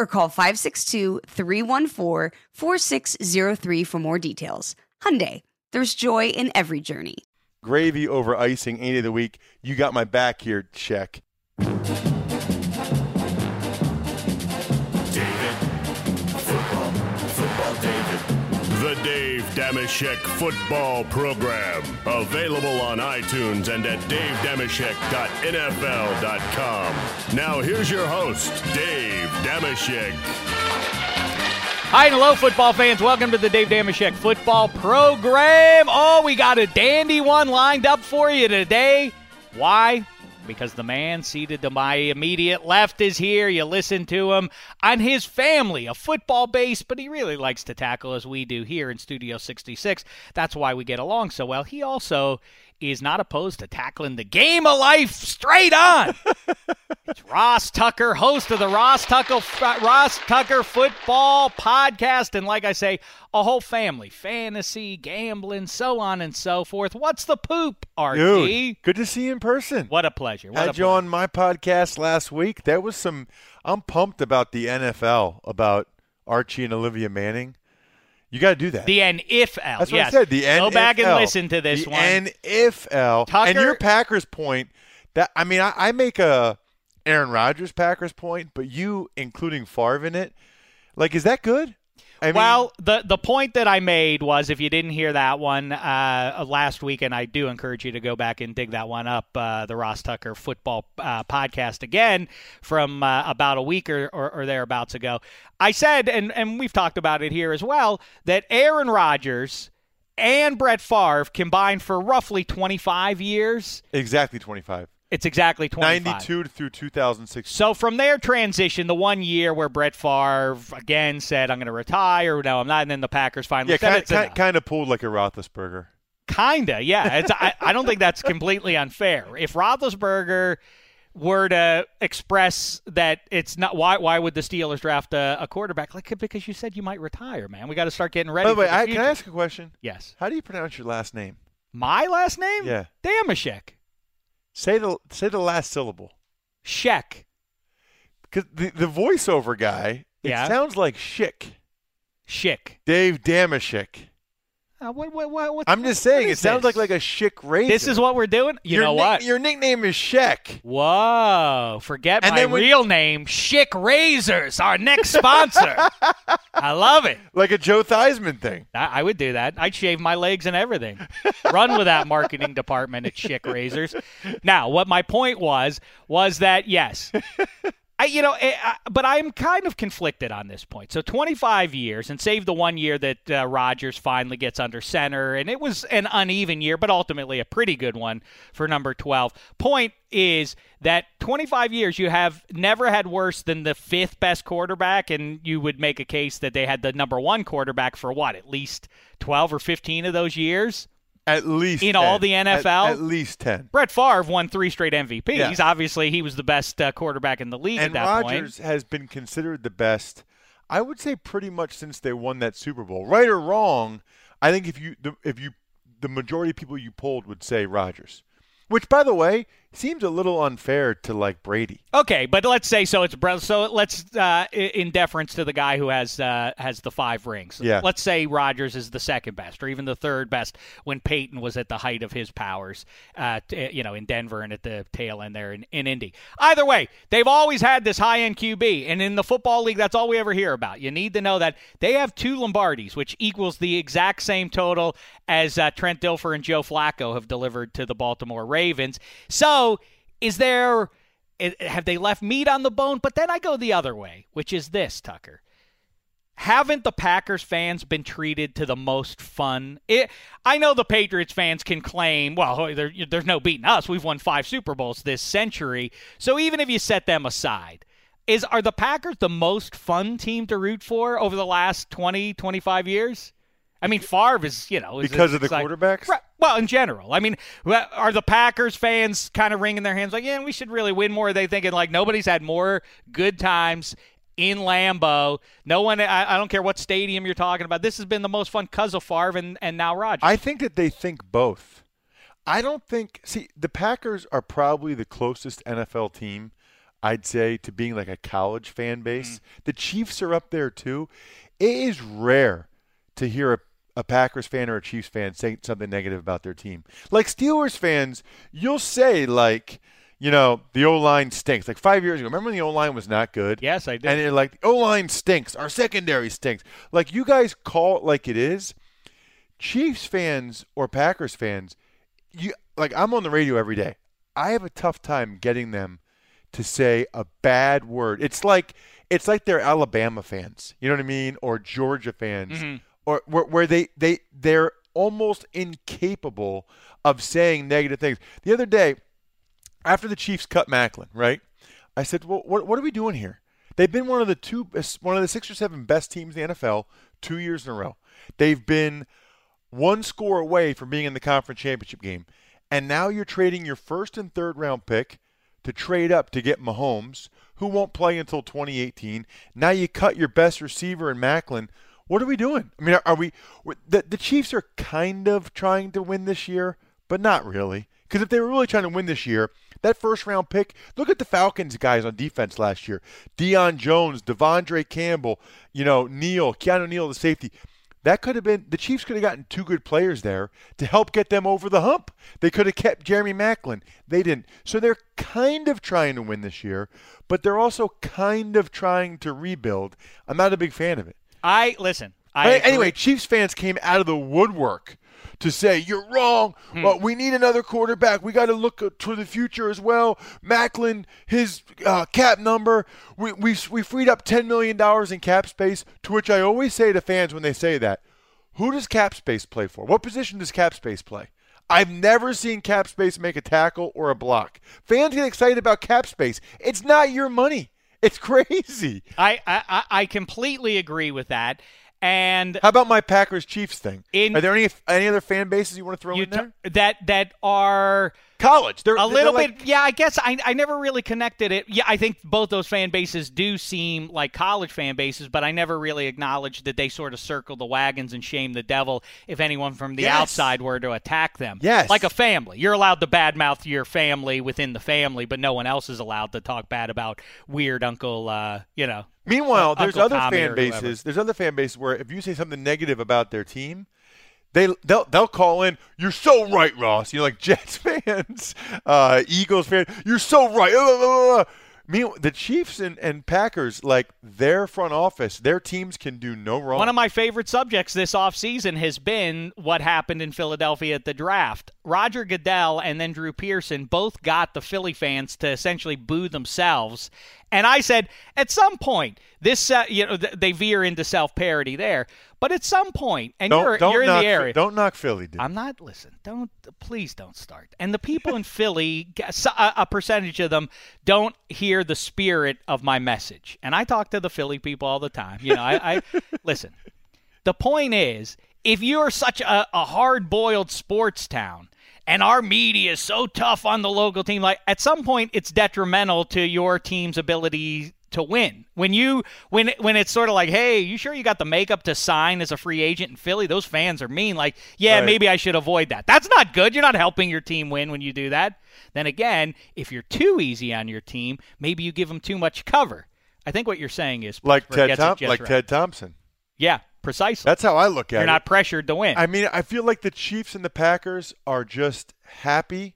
or call 562-314-4603 for more details. Hyundai, there's joy in every journey. Gravy over icing, ain't of the week. You got my back here, check. The Dave Dameshek Football Program. Available on iTunes and at davedameshek.nfl.com. Now here's your host, Dave Dameshek. Hi and hello, football fans. Welcome to the Dave Dameshek Football Program. Oh, we got a dandy one lined up for you today. Why? Because the man seated to my immediate left is here. You listen to him on his family, a football base, but he really likes to tackle as we do here in Studio 66. That's why we get along so well. He also is not opposed to tackling the game of life straight on. it's Ross Tucker, host of the Ross Tucker Ross Tucker Football Podcast, and like I say, a whole family, fantasy, gambling, so on and so forth. What's the poop, RT? Dude, good to see you in person. What a pleasure. What Had a you pleasure. on my podcast last week. There was some. I'm pumped about the NFL, about Archie and Olivia Manning. You got to do that. The NFL. That's what yes. I said. The NFL. Go back and listen to this one. the one. NFL. Tucker- and your Packers point. That I mean, I, I make a Aaron Rodgers Packers point, but you including Favre in it. Like, is that good? I mean, well, the the point that I made was, if you didn't hear that one uh, last week, and I do encourage you to go back and dig that one up, uh, the Ross Tucker Football uh, Podcast again from uh, about a week or, or, or thereabouts ago. I said, and and we've talked about it here as well, that Aaron Rodgers and Brett Favre combined for roughly 25 years. exactly 25. It's exactly 25. 92 through 2006. So from their transition, the one year where Brett Favre again said, "I'm going to retire," no, I'm not, and then the Packers finally Yeah, said kind, kind of pulled like a Roethlisberger. Kinda, yeah. It's, I, I don't think that's completely unfair. If Roethlisberger were to express that it's not, why why would the Steelers draft a, a quarterback? Like because you said you might retire, man. We got to start getting ready. By the way, the I, can I ask a question? Yes. How do you pronounce your last name? My last name? Yeah. Dameshek. Say the say the last syllable. Shek. Because the, the voiceover guy, it Yeah. sounds like Schick. Schick. Dave Dameshek. Uh, what, what, what, what, I'm just what saying, it is sounds this? like like a Schick razor. This is what we're doing. You your know nick- what? Your nickname is Sheck. Whoa! Forget And my then when- real name, Schick Razors, our next sponsor. I love it. Like a Joe Theismann thing. I, I would do that. I'd shave my legs and everything. Run with that marketing department at Schick Razors. Now, what my point was was that yes, I you know, eh, I, but I'm kind of conflicted on this point. So 25 years, and save the one year that uh, Rodgers finally gets under center, and it was an uneven year, but ultimately a pretty good one for number 12. Point is that 25 years you have never had worse than the fifth best quarterback, and you would make a case that they had the number one quarterback for what, at least 12 or 15 of those years? At least In 10. all the NFL? At, least ten. Brett Favre won three straight MVPs. Yes. Obviously, he was the best uh, quarterback in the league And at that Rodgers point. has been considered the best. I would say pretty much since they won that Super Bowl. Right or wrong, I think if you the, if you the majority of people you polled would say Rodgers. Which by the way, seems a little unfair to like Brady. Okay, but let's say so. It's So let's uh, in deference to the guy who has uh, has the five rings. Yeah. Let's say Rodgers is the second best, or even the third best when Peyton was at the height of his powers. Uh, t- you know, in Denver and at the tail end there in, in Indy. Either way, they've always had this high end QB, and in the football league, that's all we ever hear about. You need to know that they have two Lombardis, which equals the exact same total as uh, Trent Dilfer and Joe Flacco have delivered to the Baltimore Ravens. So, Oh, is there have they left meat on the bone? But then I go the other way, which is this, Tucker. Haven't the Packers fans been treated to the most fun? It, I know the Patriots fans can claim, well, there, there's no beating us. We've won five Super Bowls this century. So even if you set them aside, is are the Packers the most fun team to root for over the last 20, 25 years? I mean, Favre is, you know, is- Because of the like- quarterbacks? Right. Well, in general, I mean, are the Packers fans kind of wringing their hands like, yeah, we should really win more? Are they thinking like nobody's had more good times in Lambeau? No one, I, I don't care what stadium you're talking about. This has been the most fun because of Favre and, and now Rodgers. I think that they think both. I don't think. See, the Packers are probably the closest NFL team, I'd say, to being like a college fan base. Mm-hmm. The Chiefs are up there too. It is rare to hear a, a Packers fan or a Chiefs fan saying something negative about their team. Like Steelers fans, you'll say like. You know, the O line stinks. Like five years ago, remember when the O line was not good? Yes, I did. And you're like, O line stinks. Our secondary stinks. Like, you guys call it like it is. Chiefs fans or Packers fans, you like I'm on the radio every day. I have a tough time getting them to say a bad word. It's like it's like they're Alabama fans, you know what I mean, or Georgia fans, mm-hmm. Or where, where they they they're almost incapable of saying negative things. The other day, after the Chiefs cut Maclin, right? I said, "Well, what what are we doing here?" They've been one of the two, one of the six or seven best teams in the NFL two years in a row. They've been one score away from being in the conference championship game, and now you're trading your first and third round pick to trade up to get Mahomes, who won't play until 2018. Now you cut your best receiver in Maclin. What are we doing? I mean, are, are we? The the Chiefs are kind of trying to win this year, but not really. Because if they were really trying to win this year, that first round pick, look at the Falcons guys on defense last year. Deion Jones, De'Vondre Campbell, you know, Neal, Keanu Neal, the safety. That could have been the Chiefs could have gotten two good players there to help get them over the hump. They could have kept Jeremy Maclin. They didn't. So they're kind of trying to win this year, but they're also kind of trying to rebuild. I'm not a big fan of it. I listen. I agree. anyway, Chiefs fans came out of the woodwork to say you're wrong. Hmm. Well, we need another quarterback. We got to look uh, to the future as well. Maclin, his uh, cap number. We, we we freed up ten million dollars in cap space. To which I always say to fans when they say that, who does cap space play for? What position does cap space play? I've never seen cap space make a tackle or a block. Fans get excited about cap space. It's not your money. It's crazy. I, I I- completely agree with that. And How about my Packers Chiefs thing? In- are there any any other fan bases you want to throw in there? t- that that are College. They're a they're little like- bit yeah i guess I, I never really connected it yeah i think both those fan bases do seem like college fan bases but i never really acknowledged that they sort of circle the wagons and shame the devil if anyone from the Yes. outside were to attack them Yes. like a family you're allowed to badmouth your family within the family but no one else is allowed to talk bad about weird uncle uh you know Meanwhile, uh, there's Uncle other Tommy fan bases. There's other fan bases where if you say something negative about their team, they they'll they'll call in. You're so right, Ross. You're like Jets fans, uh, Eagles fans. You're so right. Meanwhile, the Chiefs and, and Packers, like their front office, their teams can do no wrong. One of my favorite subjects this offseason has been what happened in Philadelphia at the draft. Roger Goodell and then Drew Pearson both got the Philly fans to essentially boo themselves. And I said, at some point, this uh, you know th- they veer into self parody there, but at some point, and don't you're don't you're in knock, the area. Don't knock Philly, dude. I'm not. Listen, don't please don't start. And the people in Philly, a a percentage of them don't hear the spirit of my message. And I talk to the Philly people all the time. You know, I, I listen. The point is, if you're such a, a hard-boiled sports town and our media is so tough on the local team, like at some point it's detrimental to your team's ability to win. When you when when it's sort of like, hey, you sure you got the makeup to sign as a free agent in Philly? Those fans are mean. Like, yeah, Right. maybe I should avoid that. That's not good. You're not helping your team win when you do that. Then again, if you're too easy on your team, maybe you give them too much cover. I think what you're saying is Like Pittsburgh Ted Tom- like right. Ted Thompson. Yeah, precisely. That's how I look at it. you're not pressured to win. I mean, I feel like the Chiefs and the Packers are just happy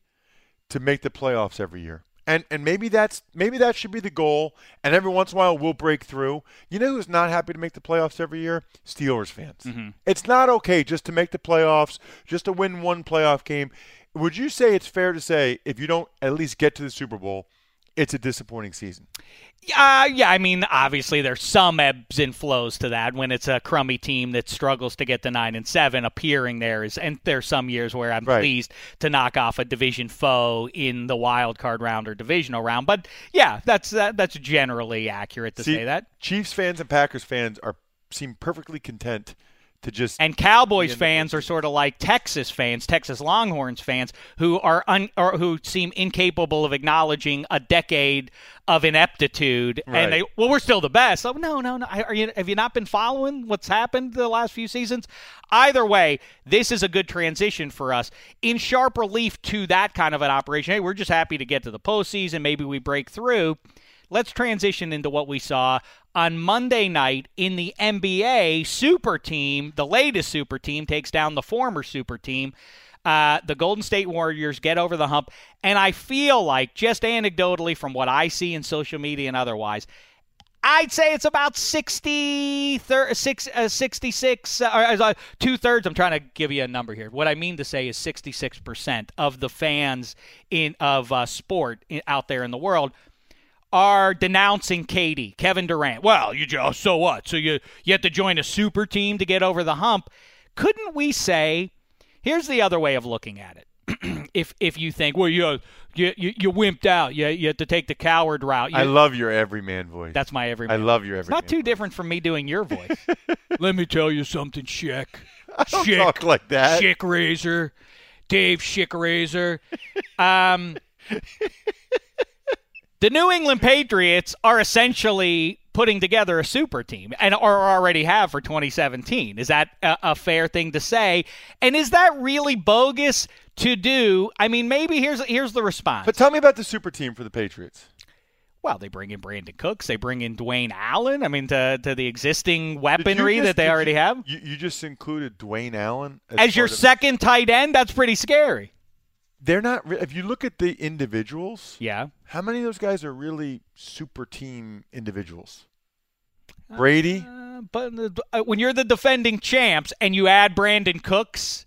to make the playoffs every year. And and maybe that's maybe that should be the goal. And every once in a while we'll break through. You know who's not happy to make the playoffs every year? Steelers fans. Mm-hmm. It's not okay just to make the playoffs, just to win one playoff game. Would you say it's fair to say if you don't at least get to the Super Bowl, it's a disappointing season? Uh, yeah, I mean, obviously there's some ebbs and flows to that when it's a crummy team that struggles to get to nine and seven. Appearing there is, and there's some years where I'm Right. pleased to knock off a division foe in the wild card round or divisional round. But yeah, that's that, that's generally accurate to See, say that. Chiefs fans and Packers fans are seem perfectly content to just And Cowboys The end of fans are sort of like Texas fans, Texas Longhorns fans, who are un, or who seem incapable of acknowledging a decade of ineptitude. Right. And they, well, we're still the best. Oh no, no, no. Are you? Have you not been following what's happened the last few seasons? Either way, this is a good transition for us. In sharp relief to that kind of an operation, hey, we're just happy to get to the postseason. Maybe we break through. Let's transition into what we saw on Monday night in the NBA super team. The latest super team takes down the former super team. Uh, the Golden State Warriors get over the hump. And I feel like, just anecdotally from what I see in social media and otherwise, I'd say it's about 60, thir- six, uh, 66, uh, or, uh, two thirds. I'm trying to give you a number here. What I mean to say is 66% of the fans in of uh, sport in, out there in the world are denouncing Katie, Kevin Durant. Well, you just so what? So you you have to join a super team to get over the hump. Couldn't we say? Here's the other way of looking at it. if if you think, well, you you you, wimped out, you you have to take the coward route. You, I love your everyman voice. that's my everyman. I love your It's everyman. not too different from me doing your voice. Let me tell you something, Schick. Don't Schick, talk like that. Schick Razor, Dave Schick Razor. Um, the New England Patriots are essentially putting together a super team and or already have for 2017. Is that a, a fair thing to say? And is that really bogus to do? I mean, maybe here's here's the response. But tell me about the super team for the Patriots. Well, they bring in Brandin Cooks. They bring in Dwayne Allen. I mean, to, to the existing weaponry just- that they already you- have. You, you just included Dwayne Allen As your second tight end, that's pretty scary. They're not. re- If you look at the individuals, Yeah. how many of those guys are really super team individuals? Brady. Uh, but uh, when you're the defending champs and you add Brandin Cooks,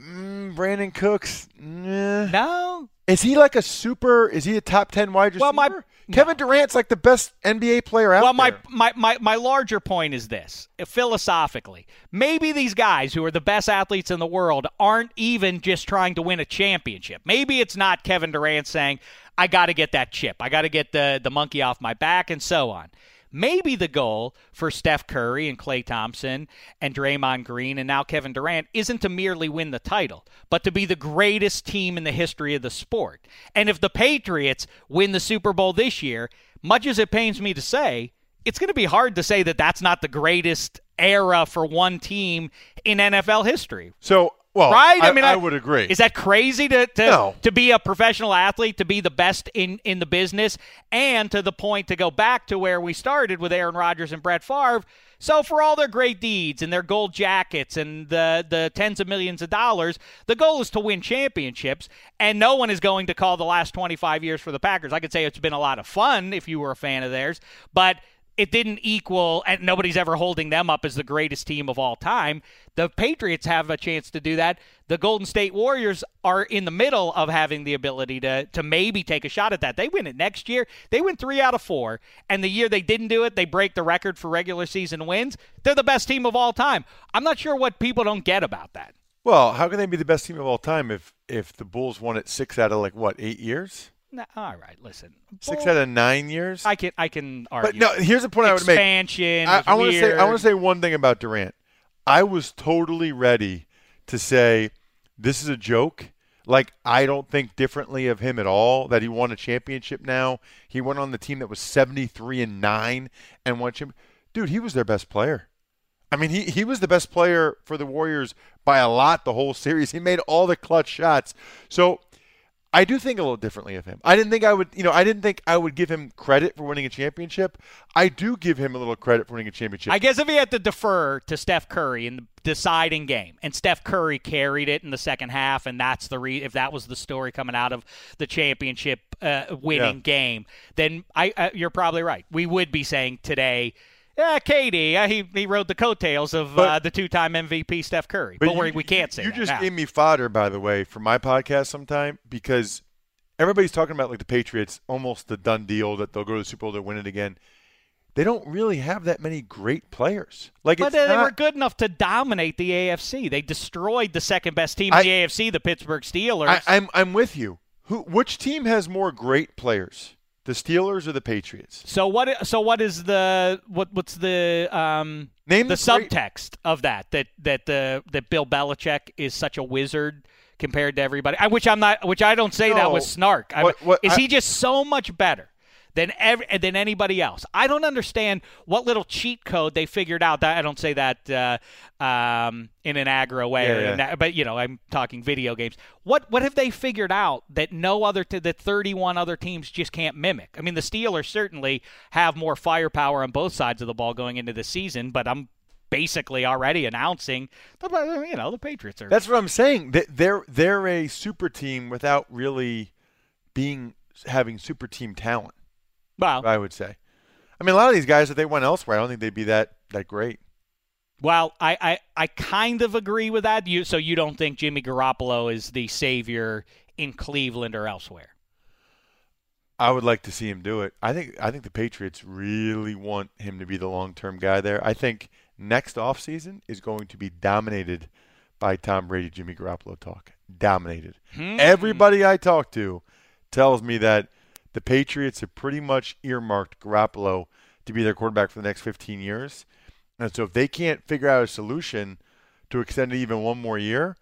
Mm, Brandin Cooks. Nah. no. Is he like a super? Is he a top ten wide receiver? Well, my- Kevin Durant's like the best NBA player out Well, my, there. my, my, my larger point is this philosophically. Maybe these guys who are the best athletes in the world aren't even just trying to win a championship. Maybe it's not Kevin Durant saying, I got to get that chip, I got to get the, the monkey off my back, and so on. Maybe the goal for Steph Curry and Klay Thompson and Draymond Green and now Kevin Durant isn't to merely win the title, but to be the greatest team in the history of the sport. And if the Patriots win the Super Bowl this year, much as it pains me to say, it's going to be hard to say that that's not the greatest era for one team in NFL history. so, well, Right? I, mean, I would agree. Is that crazy to to, No. to be a professional athlete, to be the best in in the business, and to the point to go back to where we started with Aaron Rodgers and Brett Favre? So for all their great deeds and their gold jackets and the the tens of millions of dollars, the goal is to win championships. And no one is going to call the last 25 years for the Packers. I could say it's been a lot of fun if you were a fan of theirs, but it didn't equal, and nobody's ever holding them up as the greatest team of all time. The Patriots have a chance to do that. The Golden State Warriors are in the middle of having the ability to to maybe take a shot at that. They win it next year. They win three out of four, and the year they didn't do it, they break the record for regular season wins. They're the best team of all time. I'm not sure what people don't get about that. well, how can they be the best team of all time if if the Bulls won it six out of like what eight years, No, all right, listen. six Bull- out of nine years? I can I can argue. but no, here's the point I would make. Expansion. I, I want to say I want to say one thing about Durant. I was totally ready to say this is a joke. Like I don't think differently of him at all. That he won a championship. Now he went on the team that was seventy three and nine and won champ. Dude, he was their best player. I mean, he, he was the best player for the Warriors by a lot the whole series. He made all the clutch shots. So I do think a little differently of him. I didn't think I would, you know, I didn't think I would give him credit for winning a championship. I do give him a little credit for winning a championship. I guess if he had to defer to Steph Curry in the deciding game, and Steph Curry carried it in the second half, and that's the re- if that was the story coming out of the championship uh, winning Yeah. game, then I uh, you're probably right. We would be saying today. Yeah, Katie, uh, he he rode the coattails of uh, the two-time MVP Steph Curry. But, you- we can't say You just now. gave me fodder, by the way, for my podcast sometime because everybody's talking about like the Patriots, almost the done deal that they'll go to the Super Bowl, they'll win it again. They don't really have that many great players. Like But it's they not, were good enough to dominate the AFC. They destroyed the second best team I- in the AFC, the Pittsburgh Steelers. I, I'm I'm with you. Who? Which team has more great players? The Steelers or the Patriots? so what? So what is the what? What's the um Name the the subtext of that? That that the that Bill Belichick is such a wizard compared to everybody. I, which I'm not. Which I don't say that No. with snark. What- what- is I- he just so much better? Than every, than anybody else. I don't understand what little cheat code they figured out. That I don't say that uh, um, in an aggro way, Yeah, or yeah. but you know, I'm talking video games. What what have they figured out that no other t- that 31 other teams just can't mimic? I mean, the Steelers certainly have more firepower on both sides of the ball going into the season, but I'm basically already announcing that you know the Patriots are. That's what I'm saying. They- They're they're a super team without really being having super team talent. I would say. I mean, a lot of these guys, if they went elsewhere, I don't think they'd be that that great. well, I, I I kind of agree with that. You so you don't think Jimmy Garoppolo is the savior in Cleveland or elsewhere? I would like to see him do it. I think I think the Patriots really want him to be the long term guy there. I think next offseason is going to be dominated by Tom Brady, Jimmy Garoppolo talk. Dominated. Hmm. Everybody I talk to tells me that the Patriots have pretty much earmarked Garoppolo to be their quarterback for the next 15 years. And so if they can't figure out a solution to extend it even one more year,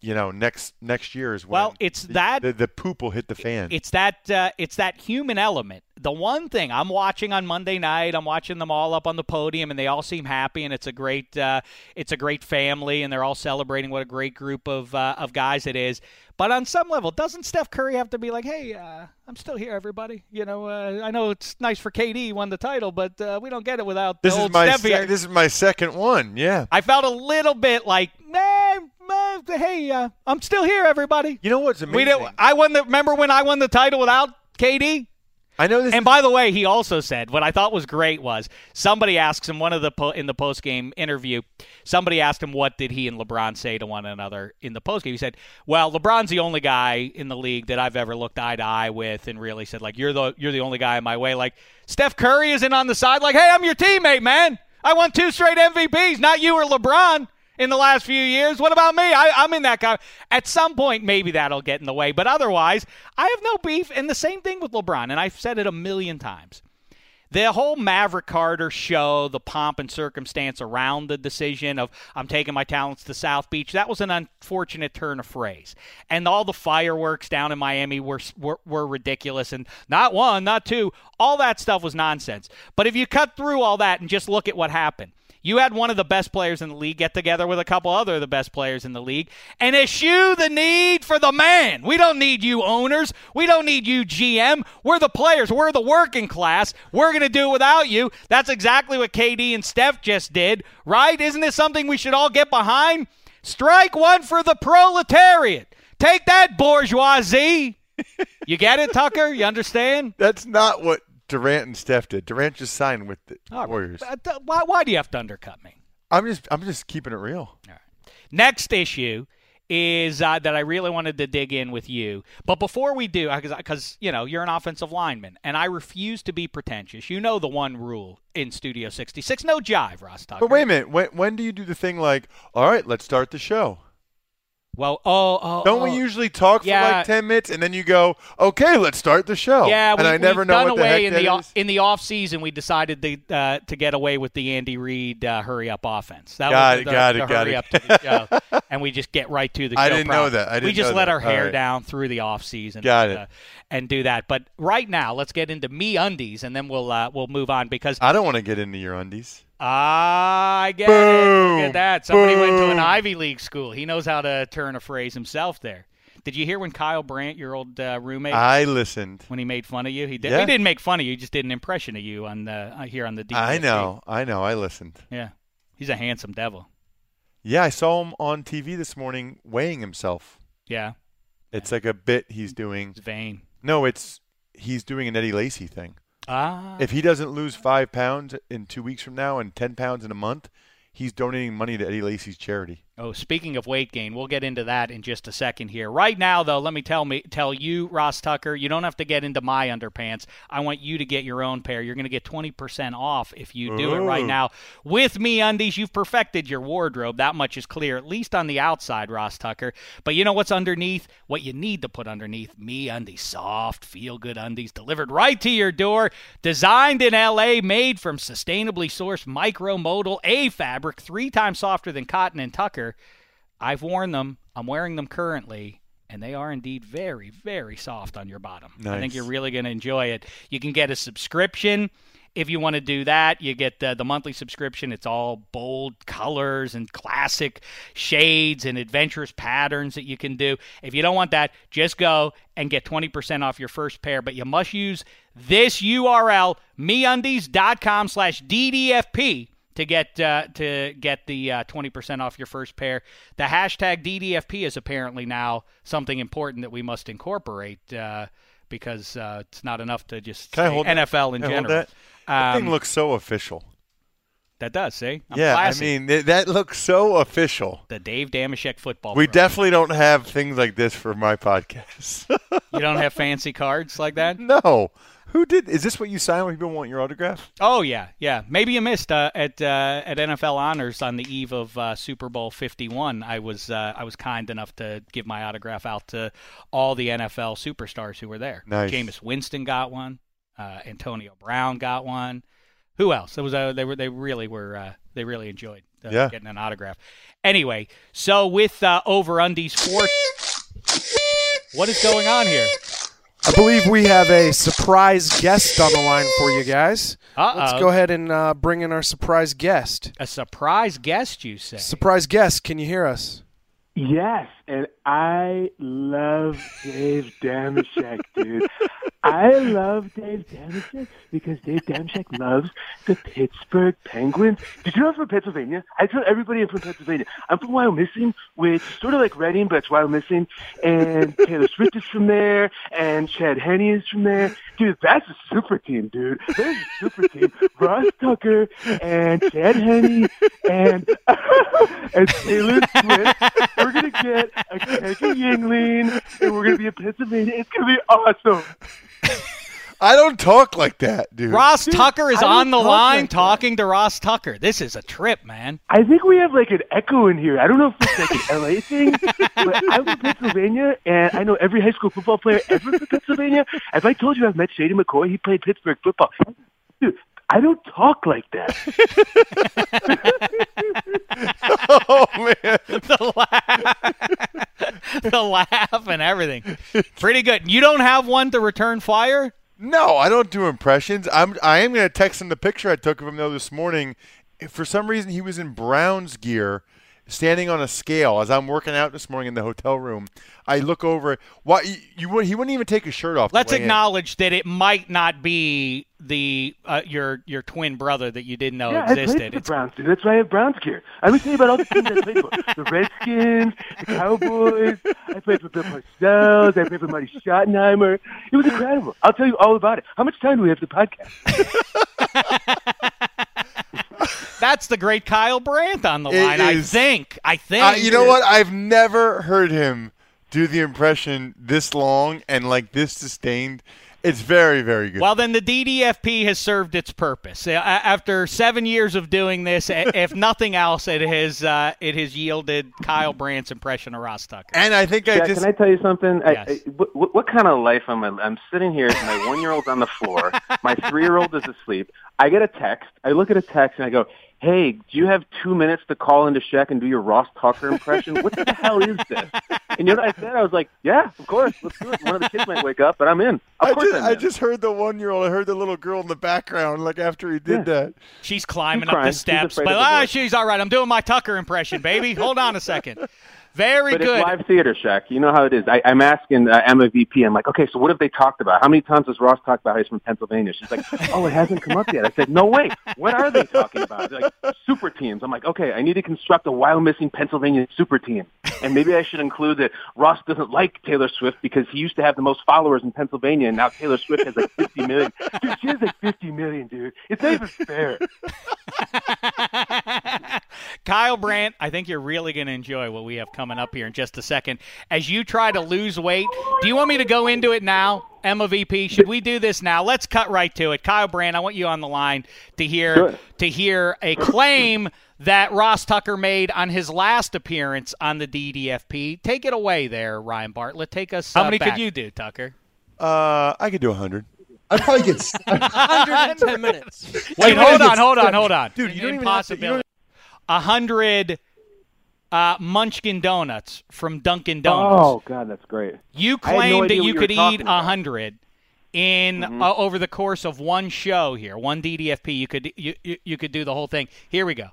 you know, next next year is when Well, it's the, that- the, the poop will hit the fan. It's that uh, it's that human element. The one thing I'm watching on Monday night, I'm watching them all up on the podium, and they all seem happy, and it's a great uh, it's a great family, and they're all celebrating what a great group of uh, of guys it is. But on some level, doesn't Steph Curry have to be like, "Hey, uh, I'm still here, everybody. You know, uh, I know it's nice for KD won the title, but uh, we don't get it without This the is my Steph se- here." this is my second one. Yeah. I felt a little bit like, man, man, hey, uh, I'm still here, everybody. You know what's amazing? We did, I won the. Remember when I won the title without KD? I know this. And by the way, he also said what I thought was great was somebody asks him one of the po- in the post game interview. Somebody asked him what did he and LeBron say to one another in the post game. He said, "Well, LeBron's the only guy in the league that I've ever looked eye to eye with, and really said like you're the you're the only guy in my way. Like Steph Curry isn't on the side. Like, hey, I'm your teammate, man. I won two straight MVPs, not you or LeBron." In the last few years, what about me? I, I'm in that guy. At some point, maybe that'll get in the way, but otherwise, I have no beef. And the same thing with LeBron, and I've said it a million times. The whole Maverick Carter show, the pomp and circumstance around the decision of I'm taking my talents to South Beach, that was an unfortunate turn of phrase. And all the fireworks down in Miami were, were, were ridiculous. And not one, not two, all that stuff was nonsense. But if you cut through all that and just look at what happened, you had one of the best players in the league get together with a couple other of the best players in the league and eschew the need for the man. We don't need you owners. We don't need you GM. We're the players. We're the working class. We're going to do it without you. That's exactly what KD and Steph just did, right? Isn't this something we should all get behind? Strike one for the proletariat. Take that, bourgeoisie. you get it, Tucker? You understand? That's not what Durant and Steph did. Durant just signed with the right. Warriors. Uh, th- Why, why do you have to undercut me? I'm just I'm just keeping it real. All right. Next issue is uh, that I really wanted to dig in with you. But before we do, because you know you're an offensive lineman, and I refuse to be pretentious. You know the one rule in Studio 66: no jive, Ross Tucker. But wait a minute. When when do you do the thing like, all right, let's start the show? Well, oh, oh, Don't oh. we usually talk for like ten minutes and then you go, okay, let's start the show? Yeah, and we, I never we've know what the away heck in the is. in the off season. We decided to uh, to get away with the Andy Reid uh, hurry up offense. That Got was it, the, got the it, got hurry it. up to the show, and we just get right to the show. I didn't know that. I we didn't we just let that. our hair right. down through the off season. Got and, it. uh, and do that. But right now, let's get into me undies, and then we'll uh, we'll move on because I don't want to get into your undies. I get it. Look at that. Somebody went to an Ivy League school. He knows how to turn a phrase himself. There. Did you hear when Kyle Brandt, your old uh, roommate, I listened. when he made fun of you? He did. Yeah. He didn't make fun of you. He just did an impression of you on the uh, here on the. DFP. I know. I know. I listened. Yeah, he's a handsome devil. Yeah, I saw him on TV this morning weighing himself. Yeah, It's like a bit he's doing. he's vain. No, it's he's doing an Eddie Lacy thing. Ah, If he doesn't lose five pounds in two weeks from now and ten pounds in a month, he's donating money to Eddie Lacy's charity. Oh, speaking of weight gain, we'll get into that in just a second here. Right now, though, let me tell me tell you, Ross Tucker, you don't have to get into my underpants. I want you to get your own pair. You're going to get 20% off if you do it right now. With me undies, you've perfected your wardrobe. That much is clear, at least on the outside, Ross Tucker. But you know what's underneath? What you need to put underneath me undies, soft, feel good undies delivered right to your door, designed in LA, made from sustainably sourced micromodal A fabric, three times softer than cotton and Tucker. I've worn them. I'm wearing them currently, and they are indeed very, very soft on your bottom. I think you're really going to enjoy it. You can get a subscription. If you want to do that, you get uh, the monthly subscription. It's all bold colors and classic shades and adventurous patterns that you can do. If you don't want that, just go and get 20% off your first pair. But you must use this URL, meundies.com slash DDFP to get uh, to get the uh, 20% off your first pair. The hashtag DDFP is apparently now something important that we must incorporate uh, because uh, it's not enough to just Can I say hold that? NFL in general. that? That Um, thing looks so official. that does, see? I'm yeah, classy. I mean th- that looks so official. the Dave Dameshek football. We Pro. definitely don't have things like this for my podcast. you don't have fancy cards like that? no. Who did? Is this what you sign when people want your autograph? Oh yeah, yeah. Maybe you missed uh, at uh, at NFL Honors on the eve of uh, Super Bowl Fifty One. I was uh, I was kind enough to give my autograph out to all the NFL superstars who were there. Nice. Jameis Winston got one. Uh, Antonio Brown got one. Who else? It was uh, they were they really were uh, they really enjoyed uh, Yeah. getting an autograph. Anyway, so with uh, over undies four, what is going on here? I believe we have a surprise guest on the line for you guys. Uh-oh. Let's go ahead and uh, bring in our surprise guest. A surprise guest, you say? Surprise guest, can you hear us? Yes, and I love Dave Dameshek, dude. I love Dave Dameshek because Dave Dameshek loves the Pittsburgh Penguins. Did you know I'm from Pennsylvania? I tell everybody I'm from Pennsylvania. I'm from Wyomissing, which is sort of like Reading, but it's Wyomissing. And Taylor Swift is from there, and Chad Henne is from there. Dude, that's a super team, dude. There's a super team. Ross Tucker and Chad Henne and and Taylor Swift. We're gonna get a of Yuengling, and we're gonna be in Pennsylvania. It's gonna be awesome. I don't talk like that, dude. Ross Tucker is on the talk line like that. talking to Ross Tucker. This is a trip, man. I think we have like an echo in here. I don't know if it's like an LA thing, but I'm from Pennsylvania, and I know every high school football player ever from Pennsylvania. If I told you I've met Shady McCoy, he played Pittsburgh football. Dude, I don't talk like that. oh man. the laugh, the laugh, and everything. Pretty good. You don't have one to return fire? No, I don't do impressions. I'm I am gonna text him the picture I took of him though this morning. For some reason he was in Browns gear, standing on a scale as I'm working out this morning in the hotel room. I look over. Why you, you he wouldn't even take his shirt off. Let's weigh in. acknowledge that it might not be the uh, your your twin brother that you didn't know Yeah, I played existed. for the Browns, dude. That's why I have Browns gear. I was tell you about all the teams I played for. The Redskins, the Cowboys. I played for Bill Parcells. I played for Marty Schottenheimer. It was incredible. I'll tell you all about it. How much time do we have to podcast? That's the great Kyle Brandt on the It line. I think. I think. Uh, you know what? I've never heard him do the impression this long and like this sustained It's very, very good. Well, then the DDFP has served its purpose. After seven years of doing this, if nothing else, it has uh, it has yielded Kyle Brandt's impression of Ross Tucker. and I think I Jack, just can I tell you something? I, I, what, what kind of life am I? I'm sitting here. My one year old's on the floor. My three year old is asleep. I get a text. I look at a text and I go, "Hey, do you have two minutes to call into Sheck and do your Ross Tucker impression? What the hell is this?" And you know what I said? I was like, "Yeah, of course, let's do it." One of the kids might wake up, but I'm in. Of I course, just, I'm I in. just heard the one year old. I heard the little girl in the background, like after he did that. She's climbing She's up crying. the steps, afraid but of the ah, voice. she's all right. I'm doing my Tucker impression, baby. Hold on a second. Very But good. it's live theater, Shaq. You know how it is. I, I'm asking uh, Emma VP. I'm like, okay, so what have they talked about? How many times has Ross talked about how he's from Pennsylvania? She's like, oh, it hasn't come up yet. I said, no, way. What are they talking about? They're like super teams. I'm like, okay, I need to construct a Wyomissing Pennsylvania super team, and maybe I should include that Ross doesn't like Taylor Swift because he used to have the most followers in Pennsylvania, and now Taylor Swift has like 50 million. Dude, she has like 50 million, dude. It's not even fair. Kyle Brandt, I think you're really going to enjoy what we have coming up here in just a second. As you try to lose weight, do you want me to go into it now, Emma VP? Should we do this now? Let's cut right to it. Kyle Brandt, I want you on the line to hear Sure. to hear a claim that Ross Tucker made on his last appearance on the DDFP. Take it away there, Ryan Bartlett. Take us. How uh, many back. could you do, Tucker? Uh, I could do a hundred. I'd probably get. 110 minutes. Wait, Wait, hold on, hold on, hold on. Dude, you don't even have to- you Impossibility. A hundred uh, Munchkin donuts from Dunkin' Donuts. Oh God, that's great. You I had no claimed that you you could eat a hundred in Mm-hmm. uh, over the course of one show here, one DDFP. You could you, you, you could do the whole thing. Here we go.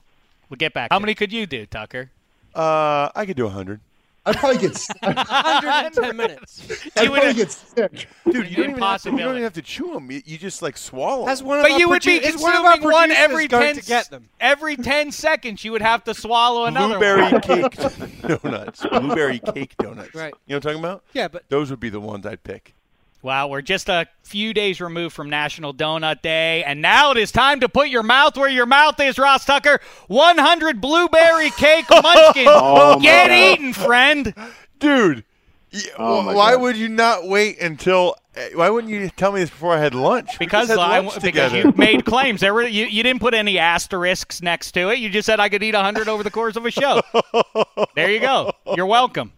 We'll get back. How to many it. could you do, Tucker? Uh, I could do a hundred. I'd probably get. 110 minutes. I'd You would- get sick. Dude, you don't, even have to, you don't even have to chew them. You, you just like swallow. That's 'em. one of But you would be produ- it's one of our consuming one every ten to get them. every ten seconds. You would have to swallow another blueberry one. cake donuts. Blueberry cake donuts. Right. You know what I'm talking about? Yeah, but Those would be the ones I'd pick. Wow, we're just a few days removed from National Donut Day, and now it is time to put your mouth where your mouth is, Ross Tucker. 100 blueberry cake munchkin. Oh, Get God. eaten, friend. Dude, Oh, why God. would you not wait until? uh, Why wouldn't you tell me this before I had lunch? Because just had I, lunch because you made claims. There were you, you didn't put any asterisks next to it. You just said I could eat 100 over the course of a show. there you go. You're welcome.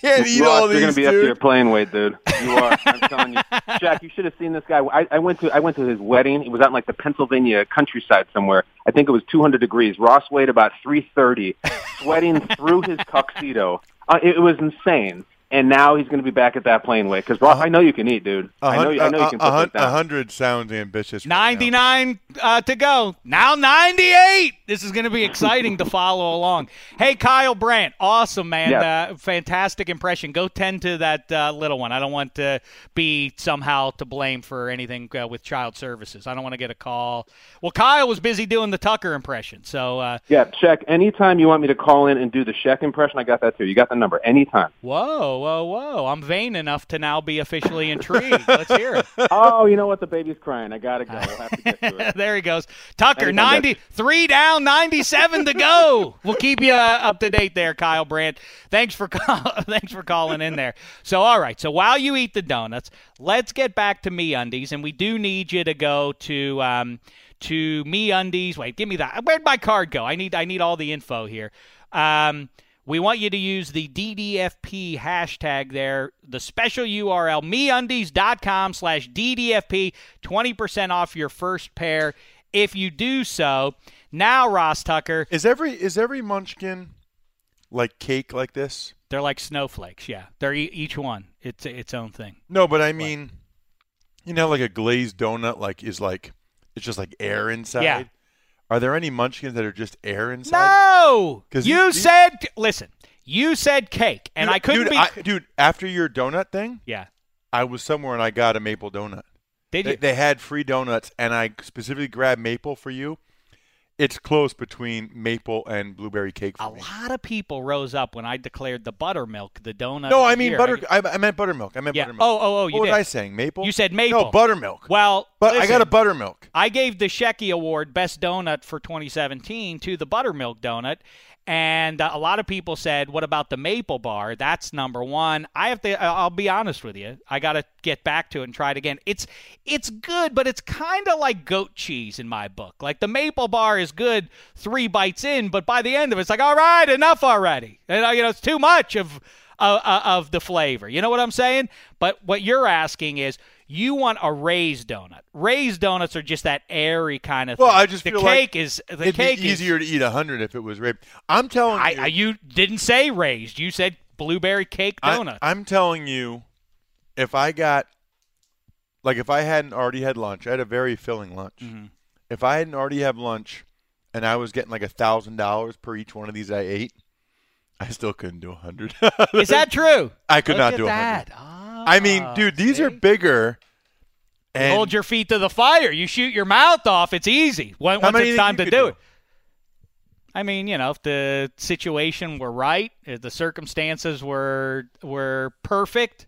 Can't eat Ross, all these, you're gonna be up to dude. your playing weight, dude. You are. I'm telling you, Jack. You should have seen this guy. I, I went to I went to his wedding. He was out in like the Pennsylvania countryside somewhere. I think it was 200 degrees. Ross weighed about 330, sweating through his tuxedo. Uh, it was insane. And now he's going to be back at that plane weight because Ross, I know you can eat, dude. A I know, hun- you- I know you can a put hun- that down. A hundred sounds ambitious. right 99 uh, to go. Now 98. This is going to be exciting to follow along. Hey, Kyle Brandt. Awesome, man. Yeah. Uh, fantastic impression. Go tend to that uh, little one. I don't want to be somehow to blame for anything uh, with child services. I don't want to get a call. Well, Kyle was busy doing the Tucker impression. So, uh, Yeah, check. Anytime you want me to call in and do the Sheck impression, I got that too. You got the number. Anytime. whoa, whoa, whoa. I'm vain enough to now be officially intrigued. Let's hear it. oh, you know what? The baby's crying. I gotta go. We'll have to get to it. there he goes. Tucker, 93 down, 97 to go. We'll keep you uh, up to date there, Kyle Brandt. Thanks for call- thanks for calling in there. So, all right. So while you eat the donuts, let's get back to Me Undies, and we do need you to go to um, to Me Undies. Wait, give me that. Where'd my card go? I need I need all the info here. Um, we want you to use the DDFP hashtag there, the special URL, meundies.com slash DDFP, 20% off your first pair if you do so. Now, Ross Tucker, Is every is every munchkin like cake like this? they're like snowflakes. Yeah, they're e- each one. It's its own thing. No, but I mean, you know, like a glazed donut, like is like it's just like air inside. Yeah. Are there any munchkins that are just air inside? No. Because you these- said. Listen, you said cake, and Dude, I couldn't dude, be. I, dude, after your donut thing, yeah, I was somewhere and I got a maple donut. did They, you? they had free donuts, and I specifically grabbed maple for you. It's close between maple and blueberry cake for a me. lot of people rose up when I declared the buttermilk the donut. No, I mean year. butter. I, I meant buttermilk. I meant Yeah. buttermilk. Oh, oh, oh, you what did. was I saying? Maple. You said maple. No, buttermilk. Well, but I got a buttermilk. I gave the Shecky Award Best Donut for 2017 to the Buttermilk Donut, And uh, a lot of people said, "What about the maple bar? That's number one." I have to. I'll be honest with you. I got to get back to it and try it again. It's it's good, but it's kind of like goat cheese in my book. Like the maple bar is good three bites in, but by the end of it, it's like, all right, enough already. And uh, you know, it's too much of uh, uh, of the flavor. You know what I'm saying? But what you're asking is. You want a raised donut. Raised donuts are just that airy kind of Well, thing. I just the feel cake like is the It'd cake be is easier to eat a hundred if it was raised. I'm telling I, you, I, you didn't say raised. You said blueberry cake donut. I'm telling you, if I got, like, if I hadn't already had lunch, I had a very filling lunch. Mm-hmm. If I hadn't already had lunch, and I was getting like a thousand dollars per each one of these I ate, I still couldn't do a hundred. Is that true? I could Look not do a hundred. I mean, Ah, dude, these are bigger. And Hold your feet to the fire. You shoot your mouth off. It's easy. When, once it's time to do do? it. I mean, you know, if the situation were right, if the circumstances were were perfect,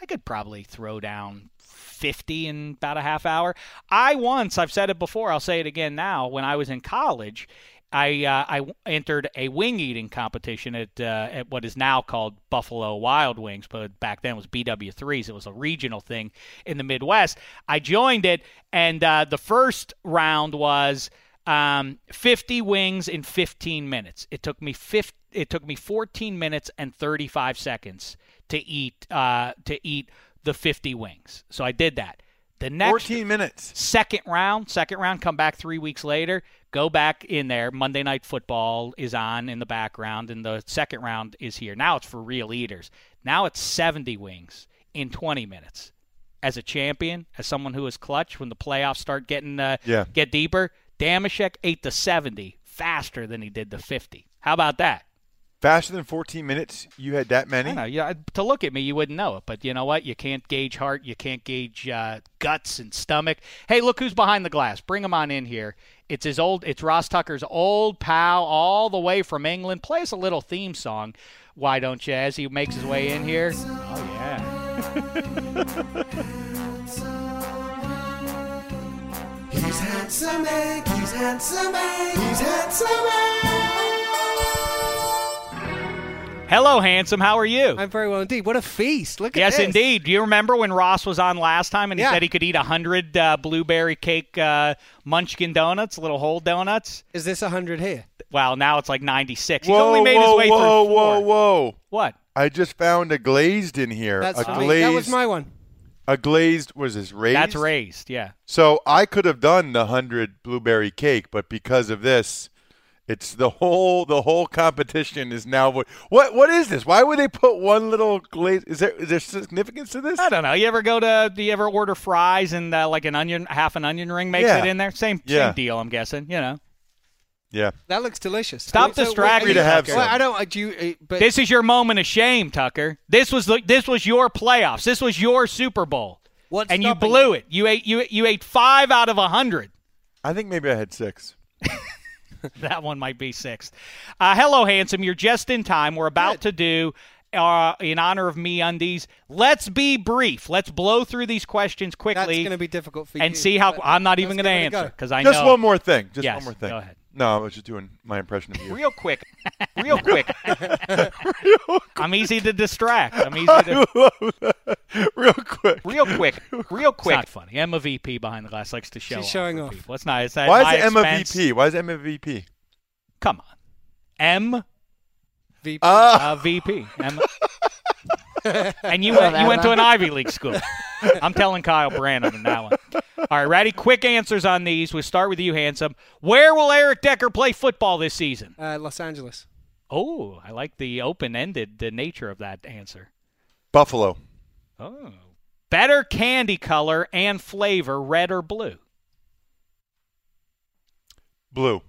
I could probably throw down 50 in about a half hour. I once, I've said it before, I'll say it again now. When I was in college, I uh, I entered a wing eating competition at uh, at what is now called Buffalo Wild Wings, but back then it was BW3s. It was a regional thing in the Midwest. I joined it, and uh, the first round was um, 50 wings in 15 minutes. It took me 50, It took me 14 minutes and 35 seconds to eat uh, to eat the 50 wings. So I did that. The next 14 minutes. second round, second round, come back three weeks later, go back in there. Monday Night Football is on in the background, and the second round is here. Now it's for real eaters. Now it's 70 wings in 20 minutes. As a champion, as someone who is clutch when the playoffs start getting uh, Yeah. get deeper, Dameshek ate the 70 faster than he did the 50. How about that? Faster than 14 minutes, you had that I many? know. Yeah, to look at me, you wouldn't know it, but you know what? You can't gauge heart. You can't gauge uh, guts and stomach. Hey, look who's behind the glass. Bring him on in here. It's his old. It's Ross Tucker's old pal, all the way from England. Play us a little theme song. Why don't you? As he makes his way in here. Oh yeah. He's handsome, Hank. He's handsome, Hank. He's handsome, Hank. Hello, handsome. How are you? I'm very well indeed. What a feast! Look at this. Yes, this. indeed. Do you remember when Ross was on last time and he Yeah. said he could eat a hundred uh, blueberry cake uh, munchkin donuts, little whole donuts? Is this a hundred here? Well, now it's like ninety six. He's only made whoa, his way whoa, through whoa, whoa, whoa. What? I just found a glazed in here. That's a for glazed. That was my one. A glazed, was this raised? That's raised. Yeah. So I could have done the hundred blueberry cake, but because of this, it's the whole the whole competition is now what what what is this? Why would they put one little glaze? Is there is there significance to this? I don't know. You ever go to? Do you ever order fries and uh, like an onion, half an onion ring makes Yeah. it in there? Same, Yeah. same deal. I'm guessing. You know. Yeah. That looks delicious. Stop So, distracting wait, me, to have well. I don't. I do. uh, But This is your moment of shame, Tucker. This was the, this was your playoffs. This was your Super Bowl, what's and you stopping blew it. You ate you you ate five out of a hundred. I think maybe I had six. that one might be sixth. Uh, hello, handsome. You're just in time. We're about to do. Uh, in honor of me undies, let's be brief. Let's blow through these questions quickly. That's going to be difficult for you. and see how. I'm not even going to give it a answer because I Just know. one more thing. Just Yes, one more thing. go ahead. No, I was just doing my impression of you. Real quick, real quick. I'm easy to distract. I'm easy to. Real quick. Real quick, real quick. It's not funny. Emma VP behind the glass likes to show. She's off showing for off. People. It's not. It's at Why is it Emma expense. VP? Why is it Emma VP? Come on, M VP. Ah, uh, VP. Emma. and you went, you went to an Ivy League school. I'm telling Kyle Branham in that one. All right, ready? Quick answers on these. We start with you, handsome. Where will Eric Decker play football this season? Uh, Los Angeles. Oh, I like the open-ended the nature of that answer. Buffalo. Oh. Better candy color and flavor, red or blue? Blue.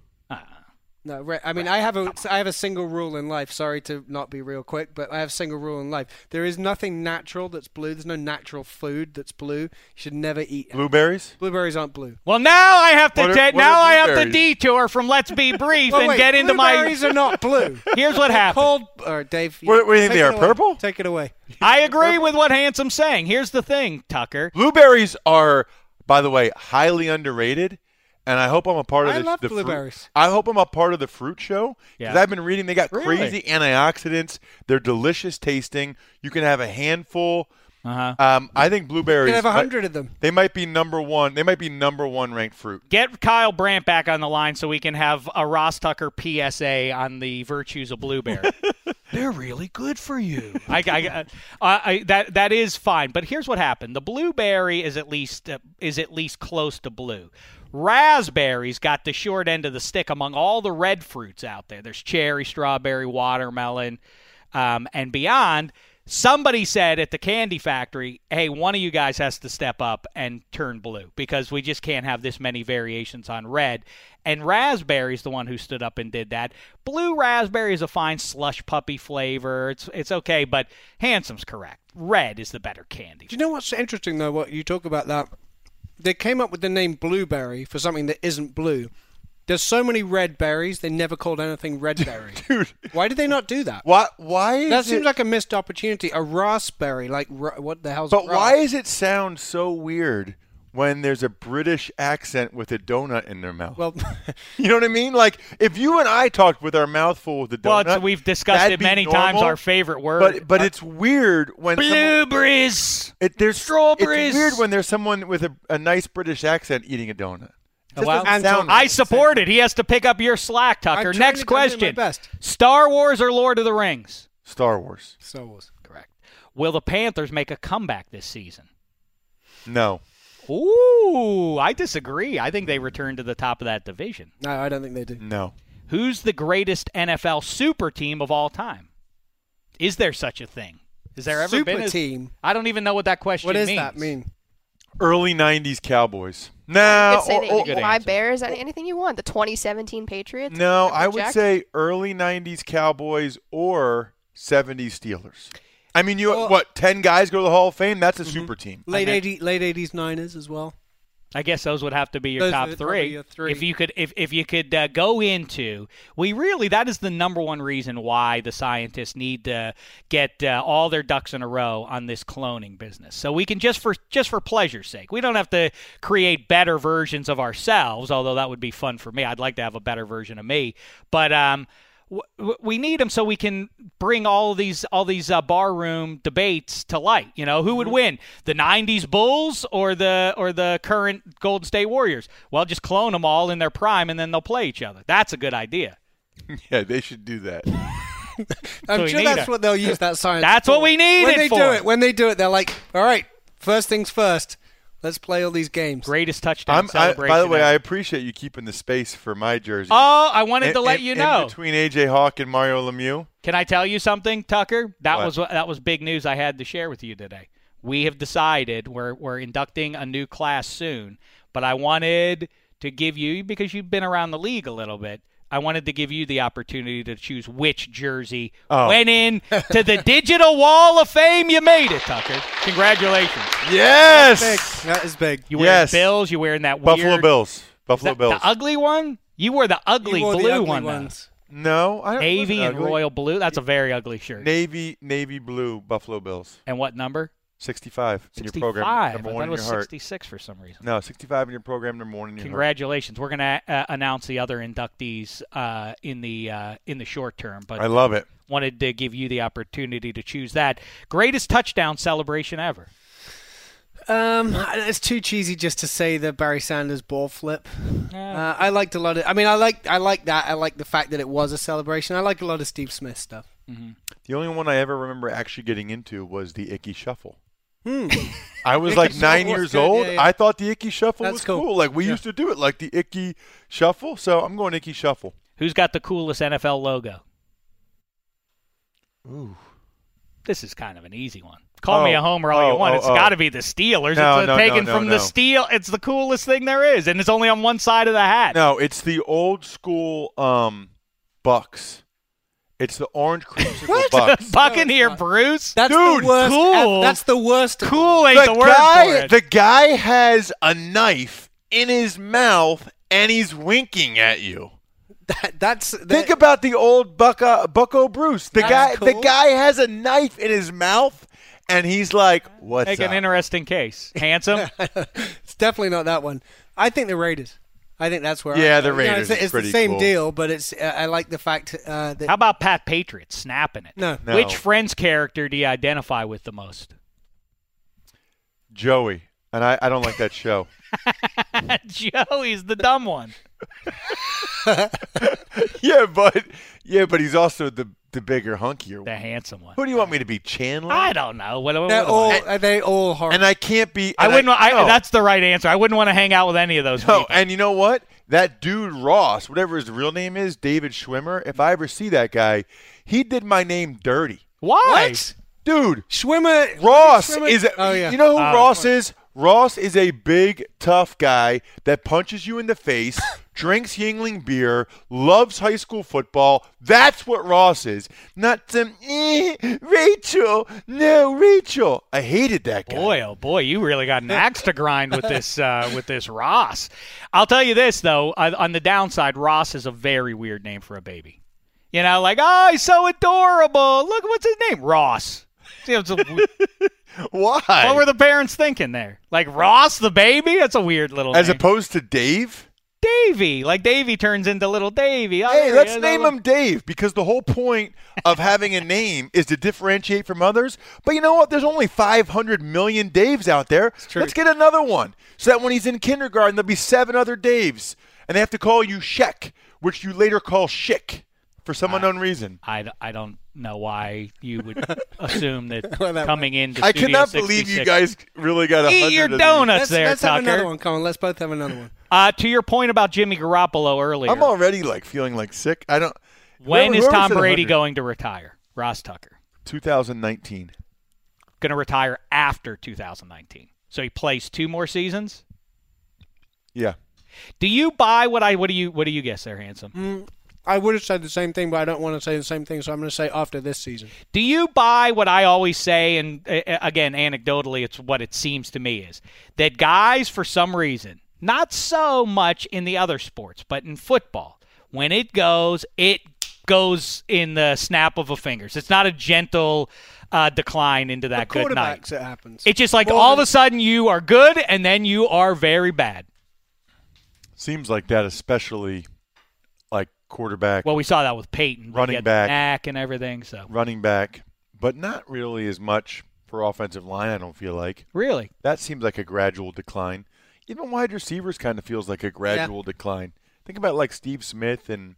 No, re- I mean I have a I have a single rule in life. Sorry to not be real quick, but I have a single rule in life. There is nothing natural that's blue. There's no natural food that's blue. You should never eat. it. Blueberries. Blueberries aren't blue. Well, now I have to are- de- now I have to detour from let's be brief Oh, and wait, get into my blueberries are not blue. Here's what They're happened. Cold. All right, Dave. What- what do you think they are, away. purple? Take it away. I agree with what Handsome's saying. Here's the thing, Tucker. Blueberries are, by the way, highly underrated. And I hope I'm a part of I the, love the fruit- blueberries. I hope I'm a part of the fruit show because Yeah. I've been reading they got Really? crazy antioxidants. They're delicious tasting. You can have a handful. Uh-huh. Um, I think blueberries. You can have a hundred of them. They might be number one. They might be number one ranked fruit. Get Kyle Brandt back on the line so we can have a Ross Tucker PSA on the virtues of blueberry. They're really good for you. I, I, uh, I, that that is fine, but here's what happened: the blueberry is at least uh, is at least close to blue. Raspberries got the short end of the stick among all the red fruits out there. There's cherry, strawberry, watermelon, um, and beyond. Somebody said at the candy factory, "Hey, one of you guys has to step up and turn blue because we just can't have this many variations on red." And raspberry's the one who stood up and did that. Blue raspberry is a fine slush puppy flavor. It's it's okay, but Handsome's correct. Red is the better candy. Do you know what's interesting though? What you talk about that they came up with the name blueberry for something that isn't blue. There's so many red berries, they never called anything red berry. Dude, Why did they not do that? why? Why is That it, seems like a missed opportunity. A raspberry, like what the hell's? But why does it sound so weird when there's a British accent with a donut in their mouth? Well, you know what I mean? Like if you and I talked with our mouth full with a Well, donut, it's- we've discussed that'd it be many times. Our favorite word, But but uh, it's weird when someone- blueberries. it, there's Strawberries. It's weird when there's someone with a, a nice British accent eating a donut. Oh, well, doesn't I support it. He has to pick up your slack, Tucker. Next to do my question: best. Star Wars or Lord of the Rings? Star Wars. Star Wars. Correct. Will the Panthers make a comeback this season? No. Ooh, I disagree. I think they return to the top of that division. No, I don't think they do. No. Who's the greatest NFL super team of all time? Is there such a thing? Has there ever Super been a team. I don't even know what that question What does means. that mean? Early '90s Cowboys. No. You could or- or- my. Bears, anything you want. The 2017 Patriots. no, I would say early '90s Cowboys or '70s Steelers. I mean, you Well- what? Ten guys go to the Hall of Fame. That's a super team. Late meant- eighty, late eighties Niners as well. I guess those would have to be your Those top three. your three. If you could, if if you could uh, go into, we really that is the number one reason why the scientists need to get uh, all their ducks in a row on this cloning business. So we can just for just for pleasure's sake, we don't have to create better versions of ourselves. Although that would be fun for me. I'd like to have a better version of me, but um. W- w- We need them so we can bring all these all these uh, barroom debates to light. You know, who would Mm-hmm. win, the '90s Bulls or the or the current Golden State Warriors? Well, just clone them all in their prime, and then they'll play each other. That's a good idea. Yeah, they should do that. I'm we sure that's a- what they'll use that science. That's for. what we need When it they for. do it, when they do it, they're like, "All right, first things first. Let's play all these games." Greatest touchdown I'm, I, celebration. by the way, I appreciate you keeping the space for my jersey. oh, I wanted In- to let in- you in know. between AJ Hawk and Mario Lemieux. Can I tell you something, Tucker? That What? was that was big news I had to share with you today. We have decided we're we're inducting a new class soon, but I wanted to give you because you've been around the league a little bit. I wanted to give you the opportunity to choose which jersey Oh. went in to the digital wall of fame. You made it, Tucker. Congratulations. Yes. Big. That is big. You wearing Yes. Bills? You wearing that Buffalo weird Bills. Buffalo Bills. the ugly one? You wore the ugly wore blue the ugly one. ones. no, I don't Navy and ugly. royal blue. That's a very ugly shirt. Navy, navy blue Buffalo Bills. And what number? 65 in your program. 65. Number I one thought it was your heart. 66 for some reason. No, 65 in your program. Number one in your heart. Congratulations. We're going to uh, announce the other inductees uh, in the uh, in the short term, but I love it. wanted to give you the opportunity to choose that greatest touchdown celebration ever. Um, it's too cheesy just to say the Barry Sanders ball flip. Uh, I liked a lot of. I mean, I like I like that. I like the fact that it was a celebration. I like a lot of Steve Smith stuff. The only one I ever remember actually getting into was the Ickey Shuffle. Hmm. I was like nine years good, old. yeah, yeah. I thought the Ickey Shuffle That's was cool. cool. Like we Yeah. used to do it, like the Ickey Shuffle. So I'm going Ickey Shuffle. Who's got the coolest NFL logo? Ooh. This is kind of an easy one. Call me Oh, a homer all oh, you want. oh, It's oh. got to be the Steelers. No, it's no, taken no, from no, the steel. It's the coolest thing there is, and it's only on one side of the hat. No, it's the old school um, Bucks. It's the orange creamsicle Bucks. Buccaneer Bruce. That's Dude, the worst. cool. That's the worst. Cool ain't the, the word guy, for it. the guy has a knife in his mouth and he's winking at you. That, that's Think that- about the old Bucco, uh, Bucco Bruce. The That's guy, the cool. guy has a knife in his mouth, and he's like, "What's Make up?" an interesting case. Handsome. it's definitely not that one. I think the Raiders. I think that's where. Yeah, I, the you know, Raiders it's, is it's the same cool. deal, but it's. Uh, I like the fact uh, that. How about Pat Patriot snapping it? No. No. Which Friends character do you identify with the most? Joey, and I, I don't like that show. Joey's the dumb one. yeah, but yeah, but he's also the the bigger, hunkier The handsome one. Who do you want me to be, Chandler? I don't know. What, what, They're what- all. Are they all horrible? and I can't be. I wouldn't. I, no. That's the right answer. I wouldn't want to hang out with any of those No, people. and you know what? That dude Ross, whatever his real name is, David Schwimmer. If I ever see that guy, he did my name dirty. Why? What? Dude, Schwimmer. Ross Schwimmer- is. A, Oh yeah. You know who Oh. Ross is? Ross is a big, tough guy that punches you in the face, drinks Yuengling beer, loves high school football. That's what Ross is. Not some eh, Rachel. No, Rachel. I hated that guy. Boy, oh boy, you really got an axe to grind with this uh, with this Ross. I'll tell you this though, on the downside, Ross is a very weird name for a baby. You know, like oh, he's so adorable. Look, what's his name? Ross. See, it's a- Why? what were the parents thinking there? Like Ross the baby? That's a weird little As name. opposed to Dave. Davy. Like Davy turns into little Davy. Oh, Hey, let's name him Dave because the whole point of having a name is to differentiate from others. But you know what? There's only 500 million Daves out there. Let's get another one so that when he's in kindergarten, there'll be seven other Daves. And they have to call you Sheck, which you later call Schick for some unknown reason. I, I don't know why you would assume that Well, that- coming into I Studio cannot believe you guys really got a Eat your hundred of these. donuts Let's, there, let's have another one. Come on, let's both have another one. Uh, to your point about Jimmy Garoppolo earlier, I'm already like feeling like sick. I don't. when whoever- is whoever Tom Brady 100? going to retire? Ross Tucker 2019. going to retire after 2019, so he plays two more seasons. Yeah. Do you buy what I? What do you? What do you guess there, handsome? Mm, I would have said the same thing, but I don't want to say the same thing, so I'm going to say after this season. Do you buy what I always say? And uh, again, anecdotally, it's what it seems to me is that guys, for some reason, not so much in the other sports, but in football, when it goes, it goes in the snap of a fingers. It's not a gentle uh, decline into that good night. It happens. It's just like More all of a sudden you are good, and then you are very bad. Seems like that, especially like quarterback. Well, we saw that with Peyton, Running He had back. knack and everything. So running back, but not really as much for offensive line. I don't feel like really, that seems like a gradual decline. Even wide receivers kind of feels like a gradual decline. Think about like Steve Smith and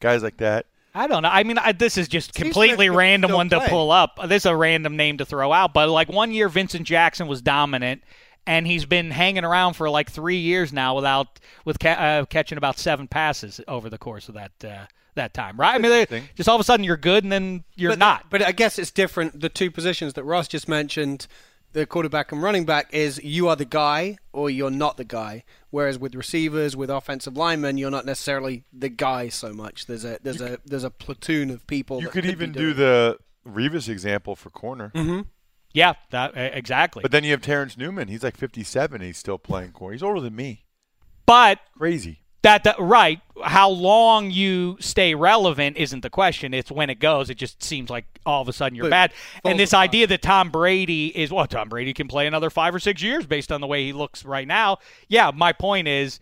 guys like that. I don't know. I mean, I, this is just Steve completely Smith random still one to pull up. This is a random name to throw out, but like one year, Vincent Jackson was dominant, and he's been hanging around for like three years now without with ca- uh, catching about seven passes over the course of that uh, that time. Right? I mean, they- just all of a sudden you're good, and then you're but, not. But I guess it's different. The two positions that Ross just mentioned, the quarterback and running back, is you are the guy or you're not the guy. Whereas with receivers, with offensive linemen, you're not necessarily the guy so much. There's a there's a there's a platoon of people. You that could be even doing do the Revis example for corner. Mm-hmm. Yeah, that, exactly. But then you have Terrence Newman. He's like 57. He's still playing corner. He's older than me. but Crazy. That, that right. How long you stay relevant isn't the question. It's when it goes. It just seems like all of a sudden you're But bad. And this idea that Tom Brady is well, Tom Brady can play another five or six years based on the way he looks right now. Yeah, my point is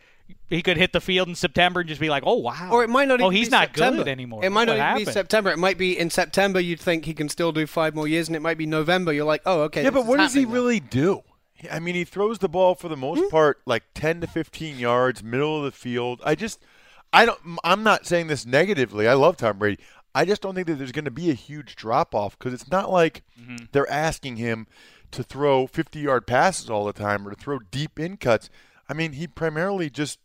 he could hit the field in September and just be like, oh wow. Or it might not. Oh, he's be not September. good anymore. It might What not even be? September. It might be in September. You'd think he can still do five more years, and it might be November. You're like, oh, okay. yeah, but what does he now. really do? I mean, he throws the ball for the most Hmm? part like 10 to 15 yards, middle of the field. I just, I don't. I'm not saying this negatively. I love Tom Brady. I just don't think that there's going to be a huge drop off because it's not like Mm-hmm. they're asking him to throw 50 yard passes all the time or to throw deep in cuts. I mean, he primarily just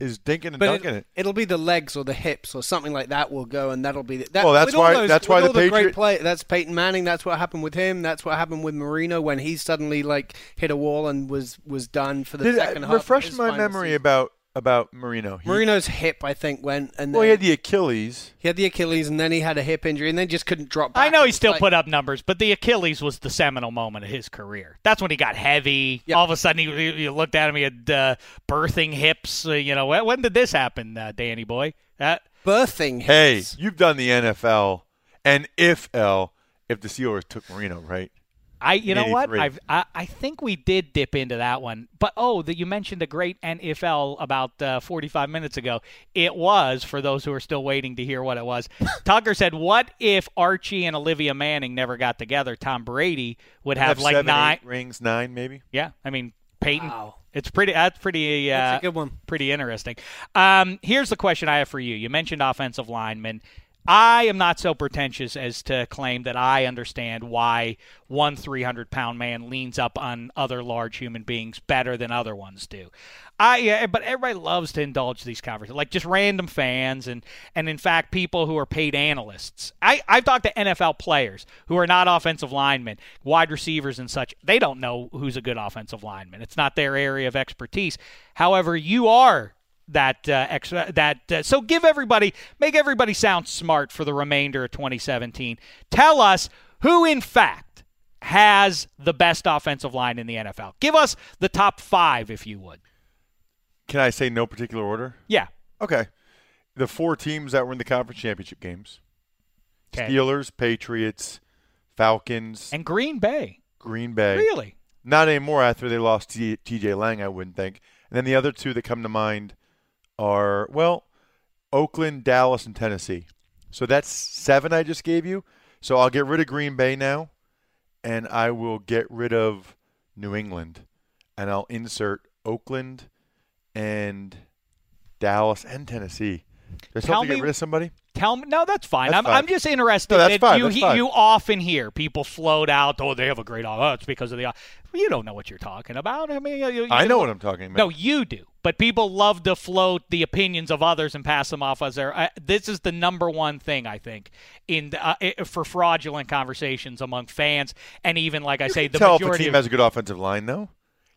is dinking and But dunking it, it. will be the legs or the hips or something like that will go, and that'll be the, that. Well, that's why- those- that's why the the great Patriot- play. That's Peyton Manning. That's what happened with him. That's what happened with Marino when he suddenly like hit a wall and was was done for the Did, second uh, half. refresh my memory season. about about Marino. He, Marino's hip, I think, went and well, he had the Achilles. he had the Achilles, and then he had a hip injury, and then just couldn't drop. Back. I know he still like- put up numbers, but the Achilles was the seminal moment of his career. That's when he got heavy. Yeah. All of a sudden, he, you- you looked at him, he had uh, birthing hips. Uh, you know, when, when did this happen, uh, Danny boy? That birthing. Hey, you've done the NFL, and if L, if the Steelers took Marino, right? I you know what I've, I I think we did dip into that one, but oh, that you mentioned a great NFL about uh, 45 minutes ago. It was for those who are still waiting to hear what it was. Tucker said, "What if Archie and Olivia Manning never got together? Tom Brady would have, like seven, nine. rings, nine maybe. Yeah, I mean Peyton. It's pretty. That's pretty. Uh, That's a good one. Pretty interesting. Um, here's the question I have for you. You mentioned offensive linemen. I am not so pretentious as to claim that I understand why one 300 pound man leans up on other large human beings better than other ones do. I but everybody loves to indulge these conversations, like just random fans and and in fact people who are paid analysts. I I've talked to NFL players who are not offensive linemen, wide receivers and such. They don't know who's a good offensive lineman. It's not their area of expertise. However, you are that uh, extra that uh, so give everybody make everybody sound smart for the remainder of 2017 tell us who in fact has the best offensive line in the NFL give us the top 5 if you would Can I say no particular order? yeah Okay. The four teams that were in the conference championship games: 'Kay. Steelers, Patriots, Falcons, and Green Bay Green Bay. really Not anymore after they lost T- T.J. Lang, I wouldn't think. And then the other two that come to mind are well, Oakland, Dallas, and Tennessee. So that's seven I just gave you. So I'll get rid of Green Bay now, and I will get rid of New England, and I'll insert Oakland and Dallas and Tennessee. Tell me- get rid of somebody? Tell me, no, that's fine. That's I'm, fine. I'm just interested No, that's that fine, you that's he- fine. you often hear people float out. Oh, they have a great. Oh, it's because of the. You don't know what you're talking about. I mean, you, you- I know what I'm talking about. No, you do. But people love to float the opinions of others and pass them off as their. Uh, this is the number one thing I think in the, uh, for fraudulent conversations among fans and even like I say the Tell if a majority team of has a good offensive line, though.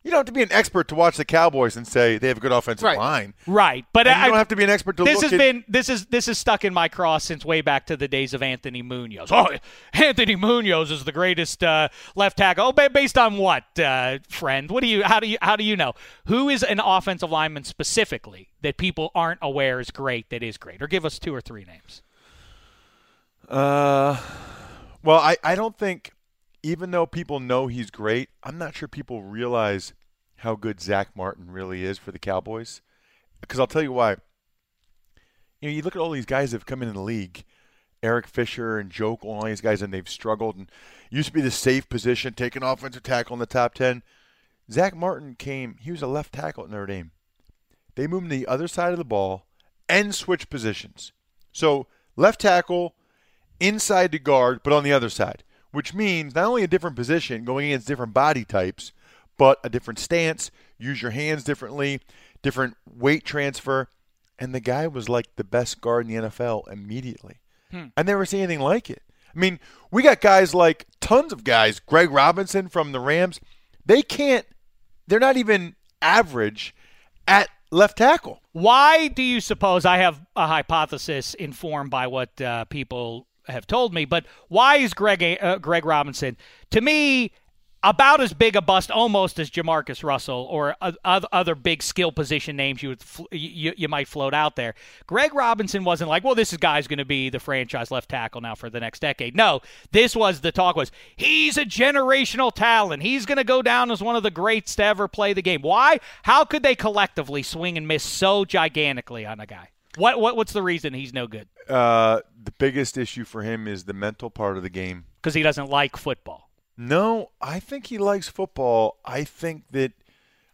You don't have to be an expert to watch the Cowboys and say they have a good offensive Right. line. Right, but And I, you don't have to be an expert to this look has at- been this is this is stuck in my cross since way back to the days of Anthony Munoz. Oh, Anthony Munoz is the greatest uh, left tackle. Oh, based on what, uh, friend? What do you? How do you? How do you know who is an offensive lineman specifically that people aren't aware is great? That is great, or give us two or three names. Uh, well, I, I don't think, even though people know he's great, I'm not sure people realize how good Zach Martin really is for the Cowboys. Because I'll tell you why. You know, you look at all these guys that have come in the league, Eric Fisher and Joe, all these guys, and they've struggled and used to be the safe position, taking offensive tackle in the top 10. Zach Martin came, he was a left tackle at Notre Dame. They moved him to the other side of the ball and switched positions. So left tackle, inside the guard, but on the other side, which means not only a different position going against different body types, but a different stance, use your hands differently, different weight transfer. And the guy was like the best guard in the NFL immediately. Hmm. I never seen anything like it. I mean, we got guys like tons of guys, Greg Robinson from the Rams. They can't, they're not even average at left tackle. Why do you suppose I have a hypothesis informed by what uh, people have told me? But why is Greg uh, Greg Robinson to me about as big a bust almost as JaMarcus Russell or other big skill position names you would you, you might float out there? Greg Robinson wasn't like, well, this guy's going to be the franchise left tackle now for the next decade. No, this was the talk was he's a generational talent. He's going to go down as one of the greats to ever play the game. Why? How could they collectively swing and miss so gigantically on a guy? What, what what's the reason he's no good? Uh, the biggest issue for him is the mental part of the game. Because he doesn't like football. No, I think he likes football. I think that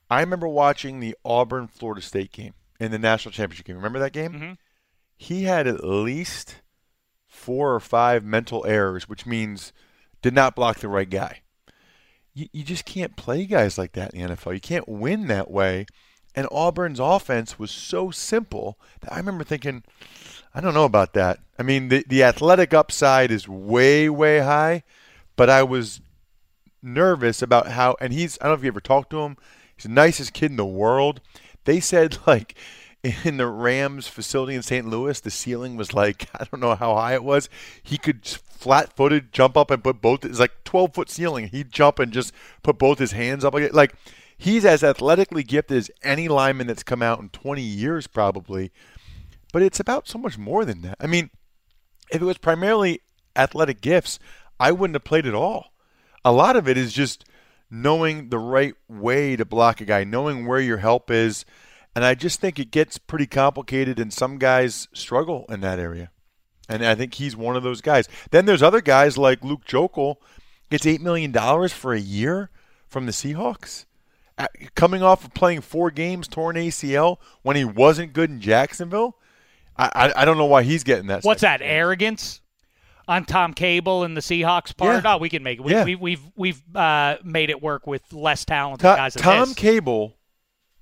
I remember watching the Auburn Florida State game in the national championship game. Remember that game? Mm-hmm. He had at least four or five mental errors, which means did not block the right guy. You, you just can't play guys like that in the NFL. You can't win that way. And Auburn's offense was so simple that I remember thinking, I don't know about that. I mean, the, the athletic upside is way, way high, but I was nervous about how, and he's, I don't know if you ever talked to him, he's the nicest kid in the world. They said, like, in the Rams facility in St. Louis, the ceiling was like, I don't know how high it was. He could flat footed jump up and put both, it's like 12 foot ceiling. He'd jump and just put both his hands up. Like, like he's as athletically gifted as any lineman that's come out in 20 years, probably. But it's about so much more than that. I mean, if it was primarily athletic gifts, I wouldn't have played at all. A lot of it is just knowing the right way to block a guy, knowing where your help is. And I just think it gets pretty complicated, and some guys struggle in that area. And I think he's one of those guys. Then there's other guys like Luke Joeckel, gets $8 million for a year from the Seahawks. Uh, Coming off of playing four games, torn ACL, when he wasn't good in Jacksonville. I, I, I don't know why he's getting that. What's that? Arrogance on Tom Cable and the Seahawks part? Yeah. Oh, we can make it. We, Yeah. we, we've we've uh, made it work with less talented Ta- guys. Tom this. Cable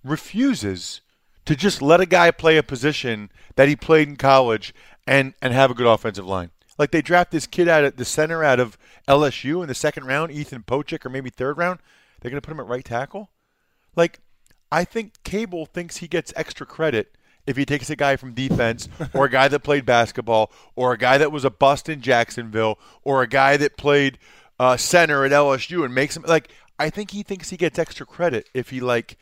refuses to just let a guy play a position that he played in college and and have a good offensive line. Like they draft this kid out at the center out of LSU in the second round, Ethan Pocic, or maybe third round. They're going to put him at right tackle. Like I think Cable thinks he gets extra credit if he takes a guy from defense or a guy that played basketball or a guy that was a bust in Jacksonville or a guy that played uh, center at LSU and makes him like I think he thinks he gets extra credit if he like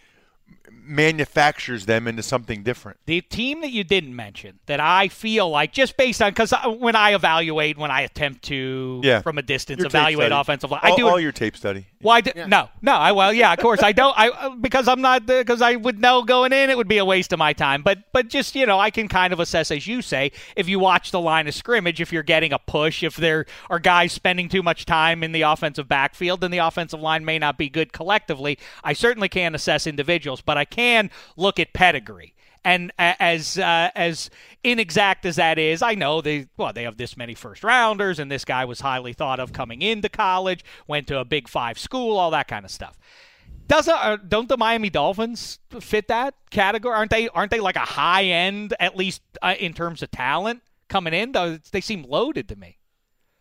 manufactures them into something different. The team that you didn't mention that I feel like just based on because when I evaluate, when I attempt to Yeah, from a distance Your evaluate offensive line, all, I do all your tape study. Why? Do, No, no. I well, yeah, of course I don't. I uh, because I'm not because I would know going in it would be a waste of my time. But but just you know I can kind of assess as you say if you watch the line of scrimmage if you're getting a push if there are guys spending too much time in the offensive backfield then the offensive line may not be good collectively. I certainly can't assess individuals, but I can look at pedigree. And as uh, as inexact as that is, I know they well they have this many first rounders, and this guy was highly thought of coming into college, went to a Big Five school, all that kind of stuff. Doesn't uh, don't the Miami Dolphins fit that category? Aren't they aren't they like a high end at least uh, in terms of talent coming in? Though they seem loaded to me.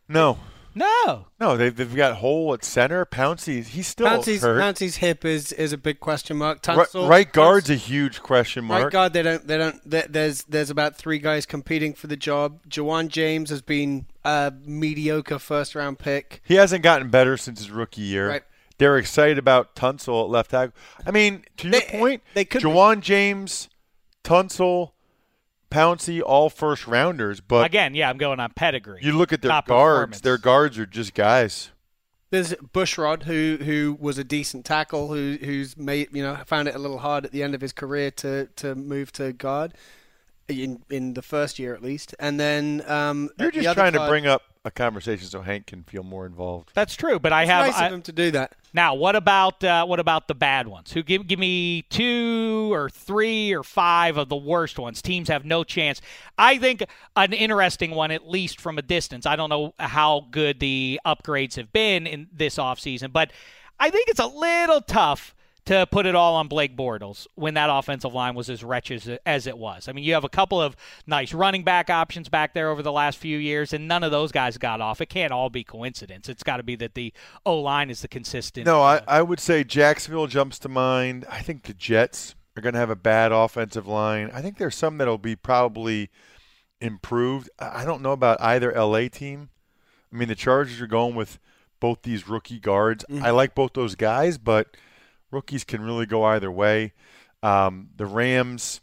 No. No. No, they've, they've got Hole at center. Pouncey, he's still Pouncey's, hurt. Pouncey's hip is, is a big question mark. Right, Tunsil, right guard's a huge question mark. Right guard, they don't. They don't. there- There's there's about three guys competing for the job. Ja'Wuan James has been a mediocre first round pick. He hasn't gotten better since his rookie year. Right. They're excited about Tunsil at left tackle. I mean, to your point, they could- Ja'Wuan James, Tunsil, Pouncey, all first rounders. But Again, yeah, I'm going on pedigree. you look at their Top guards; their guards are just guys. There's Bushrod, who who was a decent tackle, who who's made you know found it a little hard at the end of his career to to move to guard in in the first year at least, and then um, You're just other trying to bring up a conversation so Hank can feel more involved. That's true, but I have nice I- of him to do that. Now, what about uh, what about the bad ones? Who give give me two or three or five of the worst ones? Teams have no chance. I think an interesting one, at least from a distance. I don't know how good the upgrades have been in this offseason, but I think it's a little tough to put it all on Blake Bortles when that offensive line was as wretched as, as it was. I mean, you have a couple of nice running back options back there over the last few years, and none of those guys got off. It can't all be coincidence. It's got to be that the O line is the consistent. No, I, uh, I would say Jacksonville jumps to mind. I think the Jets are going to have a bad offensive line. I think there's some that'll be probably improved. I I don't know about either LA team. I mean, the Chargers are going with both these rookie guards. Mm-hmm. I like both those guys, but rookies can really go either way. Um, the Rams,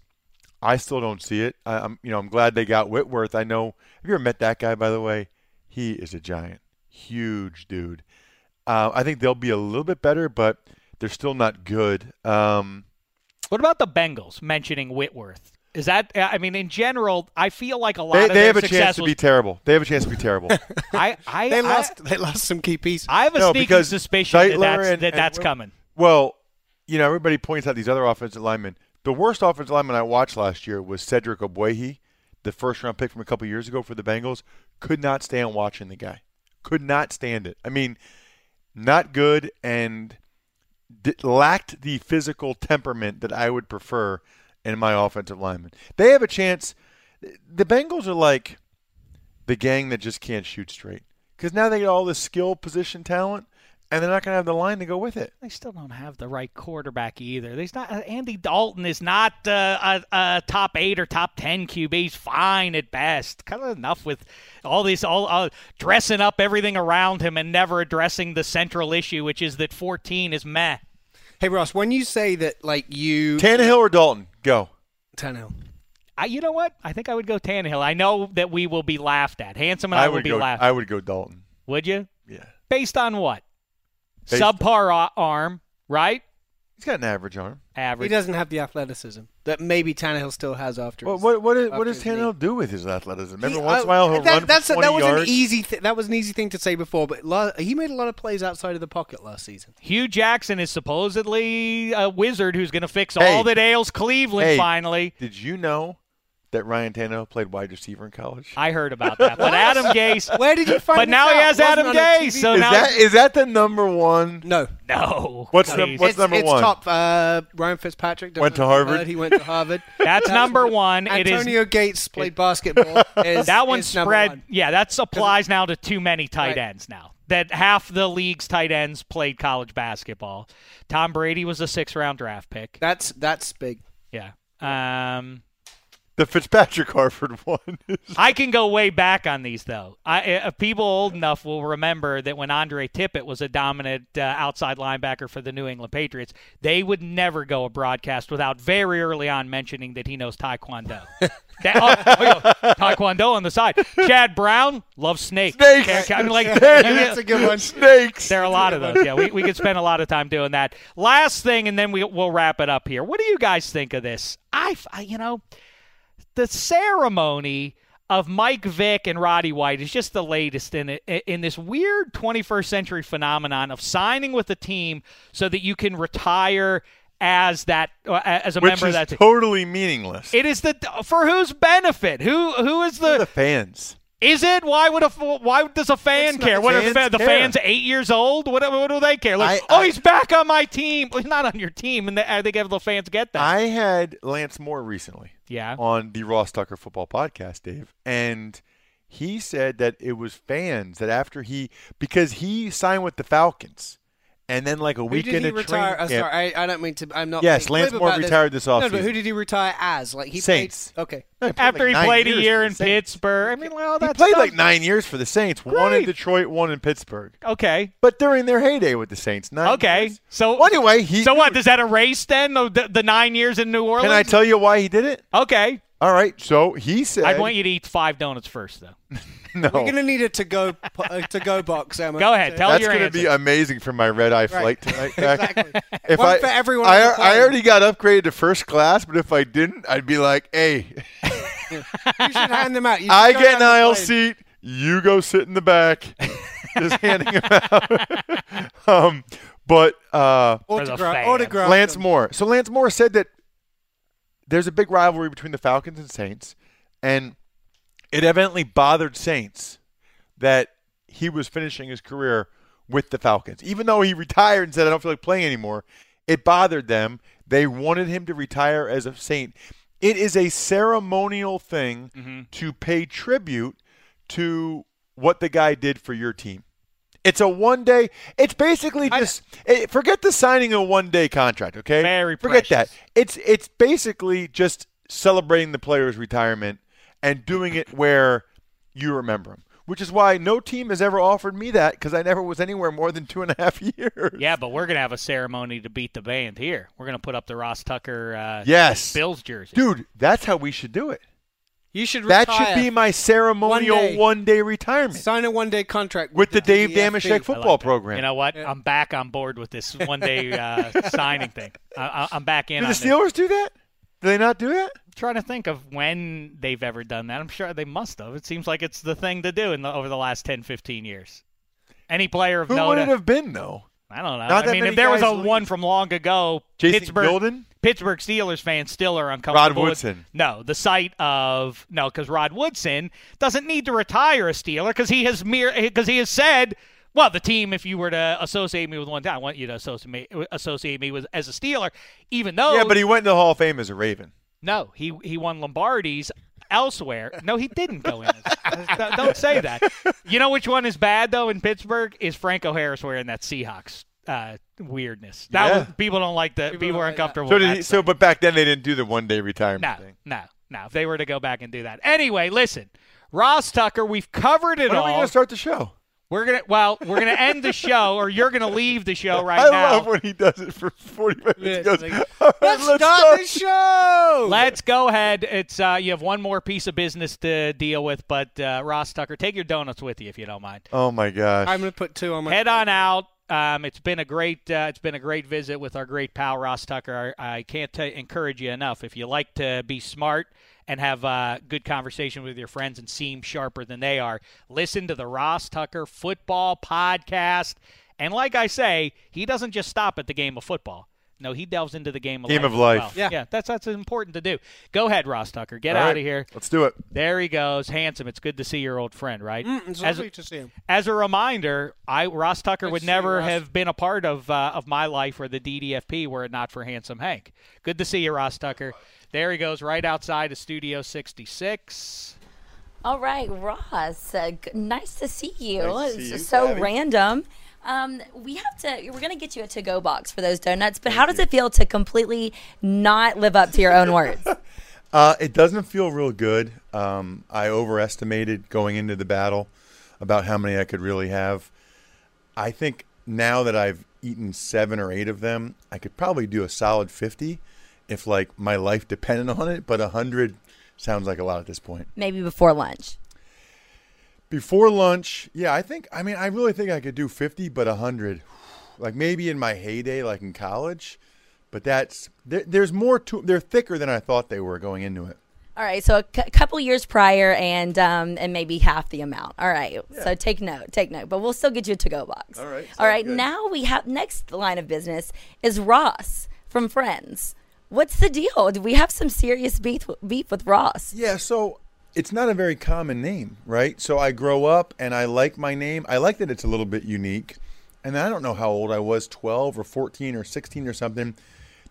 I still don't see it. I, I'm, you know, I'm glad they got Whitworth. I know. Have you ever met that guy? By the way, he is a giant, huge dude. Uh, I think they'll be a little bit better, but they're still not good. Um, What about the Bengals mentioning Whitworth? Is that I mean, in general, I feel like a lot they of they their have a success chance to be terrible. They have a chance to be terrible. I, I, They I- lost. they lost some key pieces. I have a No, sneaky because suspicion that that's, and- that that's Wil- coming. Well, you know, everybody points out these other offensive linemen. The worst offensive lineman I watched last year was Cedric Ogbuehi, the first round pick from a couple years ago for the Bengals. Could not stand watching the guy. Could not stand it. I mean, not good and d- lacked the physical temperament that I would prefer in my offensive lineman. They have a chance. The Bengals are like the gang that just can't shoot straight because now they get all this skill position talent, and they're not going to have the line to go with it. They still don't have the right quarterback either. There's not uh, Andy Dalton is not uh, a, a top eight or top ten QB. He's fine at best. Kind of enough with all these all uh, dressing up everything around him and never addressing the central issue, which is that 14 is meh. Hey Ross, when you say that, like you Tannehill or Dalton? Go. Tannehill. I, you know what? I think I would go Tannehill. I know that we will be laughed at. Handsome and I, I will would be go. laughed. I would go Dalton. would you? Yeah. Based on what? Based- subpar a- arm, right? He's got an average arm. Average. He doesn't have the athleticism that maybe Tannehill still has after. What his- what what, is, what after does his knee. Tannehill do with his athleticism? Remember, He- once in uh, a while he'll that, run that's for a- 20 that was yards. an easy. Th- that was an easy thing to say before, but la- he made a lot of plays outside of the pocket last season. Hue Jackson is supposedly a wizard who's going to fix Hey. all that ails Cleveland Hey, finally. Did you know that Ryan Tannehill played wide receiver in college? I heard about that. But Adam Gase. Where did you find But this now he has Wasn't Adam Gase. So is now that is that the number one? No. no. What's the- what's it's, number it's one? top. Uh, Ryan Fitzpatrick Went to don't know if you've Harvard? heard, He went to Harvard. That's number one. It is Antonio Gates played basketball. Is, that one is spread. one. Yeah, that applies now to too many tight Right. ends now. That half the league's tight ends played college basketball. Tom Brady was a six round draft pick. That's that's big. Yeah. Um, The Fitzpatrick Harvard one. I can go way back on these though. I, uh, people old enough will remember that when Andre Tippett was a dominant uh, outside linebacker for the New England Patriots, they would never go a broadcast without very early on mentioning that he knows Taekwondo. That- oh, oh, yeah, Taekwondo on the side. Chad Brown loves snakes. Snakes. I mean, like That's a good one. Snakes. there are a lot of those. Yeah, we, we could spend a lot of time doing that. Last thing, and then we, we'll wrap it up here. What do you guys think of this? I, I you know, the ceremony of Mike Vick and Roddy White is just the latest in it in this weird 21st century phenomenon of signing with a team so that you can retire as that uh, as a Which member of that team. totally meaningless. It is the for whose benefit? Who who is the the fans. Is it? Why would a why does a fan care? What are the, fans the fans eight years old? What, what do they care? Like, I- oh, I- he's back on my team. Well, he's not on your team, and they, uh, I think the fans get that. I had Lance Moore recently yeah, on the Ross Tucker Football Podcast, Dave, and he said that it was fans that after he because he signed with the Falcons, and then like a Who week did he into retire? training camp, oh, sorry, I, I don't mean to. I'm not. Yes, being Lance glib Moore about this. retired this No, but who did he retire as? Like he Saints. Played, okay. No, played after like he played a year in Saints. Pittsburgh. I mean, well, He that's played stuff- like nine years for the Saints. One in Detroit, one in Pittsburgh. Okay, But during their heyday with the Saints, nine okay. years. So Well, anyway, he. so what? Does that erase then the, the, the nine years in New Orleans? Can I tell you why he did it? Okay, All right, so he said. I'd want you to eat five donuts first, though. No, We're gonna need a to go to go box, Emma. Go ahead, tell that's your gonna answer. be amazing for my red eye flight tonight. Exactly. If One I, for everyone I, on I already got upgraded to first class, but if I didn't, I'd be like, "Hey, You should hand them out. I get an down the aisle seat. You go sit in the back." Just handing them out. um, but uh, Autograph, autograph Lance. Moore. So Lance Moore said that there's a big rivalry between the Falcons and Saints, and it evidently bothered Saints that he was finishing his career with the Falcons. Even though he retired and said, I don't feel like playing anymore, it bothered them. They wanted him to retire as a Saint. It is a ceremonial thing Mm-hmm. to pay tribute to what the guy did for your team. It's a one day. It's basically just eh, forget the signing of a one day contract. Okay, Very forget precious. that. It's it's basically just celebrating the player's retirement and doing it where you remember him. Which is why no team has ever offered me that because I never was anywhere more than two and a half years. Yeah, but we're gonna have a ceremony to beat the band here. We're gonna put up the Ross Tucker uh, Yes. Bills jersey. Dude, that's how we should do it. You should That should be my ceremonial One day. one day retirement sign a one day contract with the Dave DFB. Dameshek football like program. You know what? I'm back on board with this one day uh, signing thing. I, I, I'm back in. do on the this. Steelers do that? Do they not do that? I'm trying to think of when they've ever done that. I'm sure they must have. It seems like it's the thing to do in the, over the last 10, 15 years. Any player of Who note? would it have been though? I don't know. Not I that mean, many if there was a leave. one from long ago, Jason Pittsburgh, Gildon? Pittsburgh Steelers fans still are uncomfortable. Rod Woodson. no, the sight of no, because Rod Woodson doesn't need to retire a Steeler because he has mere because he has said. Well, the team, if you were to associate me with one time, I want you to associate me, associate me with as a Steeler, even though Yeah, but he went into the Hall of Fame as a Raven. no, he he won Lombardis elsewhere. No, he didn't go in. Don't say that. You know which one is bad though in Pittsburgh is Franco Harris wearing that Seahawks uh, weirdness. That Yeah. was, people don't like that. People, don't are like that. uncomfortable. So did he, so, but back then they didn't do the one day retirement no, thing. no, no. If they were to go back and do that, anyway. Listen, Ross Tucker, we've covered it When are we all. going to start the show? we're gonna well, we're gonna end the show, or you're gonna leave the show right I now. I love when he does it for 45 minutes. He goes, like, "All right, Let's, let's start the show. Let's go ahead. It's uh, you have one more piece of business to deal with, but uh, Ross Tucker, take your donuts with you if you don't mind. Oh my gosh. I'm gonna put two on my. Head on out. Um, it's been a great uh, it's been a great visit with our great pal Ross Tucker. I, I can't t- encourage you enough. If you like to be smart and have uh, good conversation with your friends and seem sharper than they are, listen to the Ross Tucker Football Podcast. And like I say, he doesn't just stop at the game of football. No, he delves into the game of Game life. of life. well. Yeah. yeah, that's that's important to do. Go ahead, Ross Tucker. Get All out right, of here. Let's do it. There he goes, handsome. It's good to see your old friend, right? Mm, it's As- lovely to see him. as a reminder, I Ross Tucker Good would to see you, never have been a part of uh, of my life or the DDFP were it not for Handsome Hank. Good to see you, Ross Tucker. There he goes, right outside of Studio 66. All right, Ross. Uh, nice to see you. Nice to see you, so Savvy. random. Um, we have to. We're gonna get you a to-go box for those donuts. But how does it feel to completely not live up to your own words? Uh, it doesn't feel real good. Um, I overestimated going into the battle about how many I could really have. I think now that I've eaten seven or eight of them, I could probably do a solid 50 if like my life depended on it. But a 100 sounds like a lot at this point. Maybe before lunch. Before lunch, yeah, I think, I mean, I really think I could do 50, but 100, like maybe in my heyday, like in college. But that's, there, there's more to, they're thicker than I thought they were going into it. All right, so a c- couple years prior, and um, and maybe half the amount. All right, so take note, take note. But we'll still get you a to-go box. All right, all right. good. Now we have next line of business is Ross from Friends. What's the deal? Do we have some serious beef beef with Ross? Yeah, so it's not a very common name, right? So I grow up and I like my name. I like that it's a little bit unique. And I don't know how old I was 12 or 14 or 16 or something.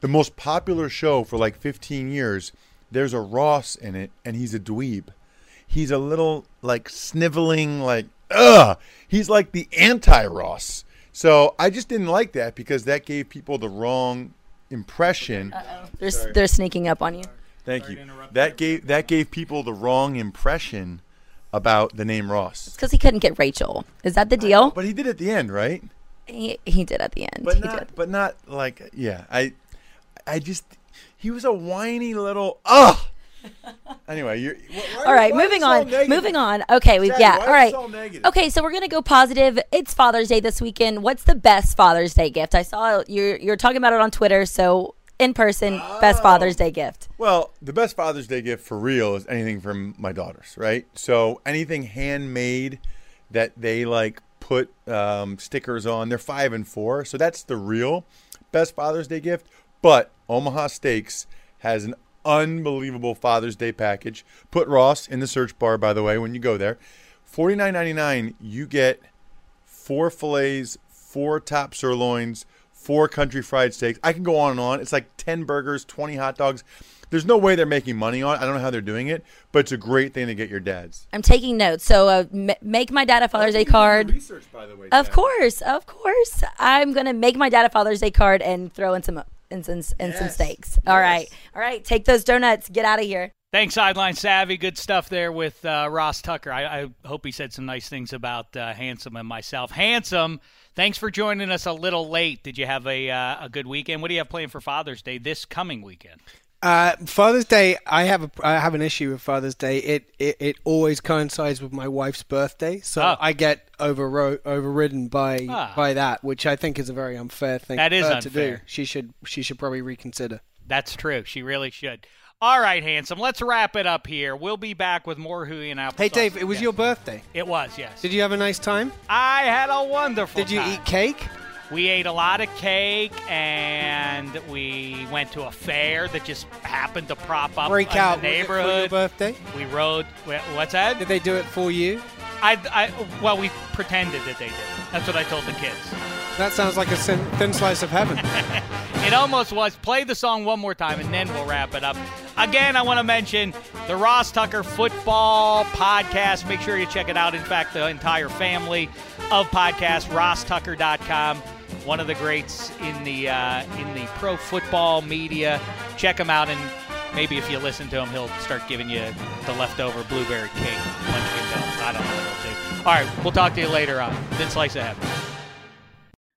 The most popular show for like 15 years, there's a Ross in it, and he's a dweeb. He's a little like sniveling, like, ugh. He's like the anti Ross. So I just didn't like that because that gave people the wrong impression. They're, s- they're sneaking up on you. Thank you. That gave that gave people the wrong impression about the name Ross. It's Because he couldn't get Rachel. Is that the deal? But he did at the end, right? He, he did at the end. But he not, did. but not like yeah. I, I just he was a whiny little ugh. Anyway, you're why- All right, why are moving on. negative? Moving on. Okay, we Daddy, yeah. why All are you right. so? Okay, so we're gonna go positive. It's Father's Day this weekend. What's the best Father's Day gift? I saw you're you're talking about it on Twitter. So in person, best Father's Day gift. Well, the best Father's Day gift for real is anything from my daughters, right? So anything handmade that they like put um, stickers on. They're five and four, so that's the real best Father's Day gift. But Omaha Steaks has an unbelievable Father's Day package. Put Ross in the search bar, by the way, when you go there. Forty nine ninety nine, you get four fillets, four top sirloins, four country fried steaks. I can go on and on. It's like 10 burgers, 20 hot dogs. There's no way they're making money on it. I don't know how they're doing it, but it's a great thing to get your dads. I'm taking notes. So uh, m- make my dad a Father's Day card. Research, by the way. Of course, of course. I'm gonna make my dad a Father's Day card and throw in some in some, in some steaks. All right, all right. Take those donuts. Get out of here. Thanks, Sideline Savvy. Good stuff there with uh, Ross Tucker. I, I hope he said some nice things about uh, Handsome and myself. Handsome, thanks for joining us a little late. Did you have a uh, a good weekend? What do you have planned for Father's Day this coming weekend? Uh, Father's Day, I have a I have an issue with Father's Day. It it, it always coincides with my wife's birthday, so Oh. I get overro- overridden by Ah. by that, which I think is a very unfair thing. That is for her to do. unfair. She should she should probably reconsider. That's true. She really should. All right, Handsome, let's wrap it up here. We'll be back with more Hooey and Apple. Hey Dave, it was your birthday. It was, yes. Did you have a nice time? I had a wonderful Did you time. eat cake? We ate a lot of cake and we went to a fair that just happened to prop up Break in out the was it for your birthday. We rode. What's that? Did they do it for you? I, I, well, we pretended that they did. That's what I told the kids. That sounds like a thin, slice of heaven. It almost was. Play the song one more time and then we'll wrap it up. Again, I want to mention the Ross Tucker Football Podcast. Make sure you check it out. In fact, the entire family of podcasts, rosstucker.com. One of the greats in the uh, in the pro football media. Check him out, and maybe if you listen to him, he'll start giving you the leftover blueberry cake. I don't know what. All right, we'll talk to you later on. Then slice of heaven.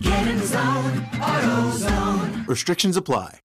Get in zone, AutoZone. Restrictions apply.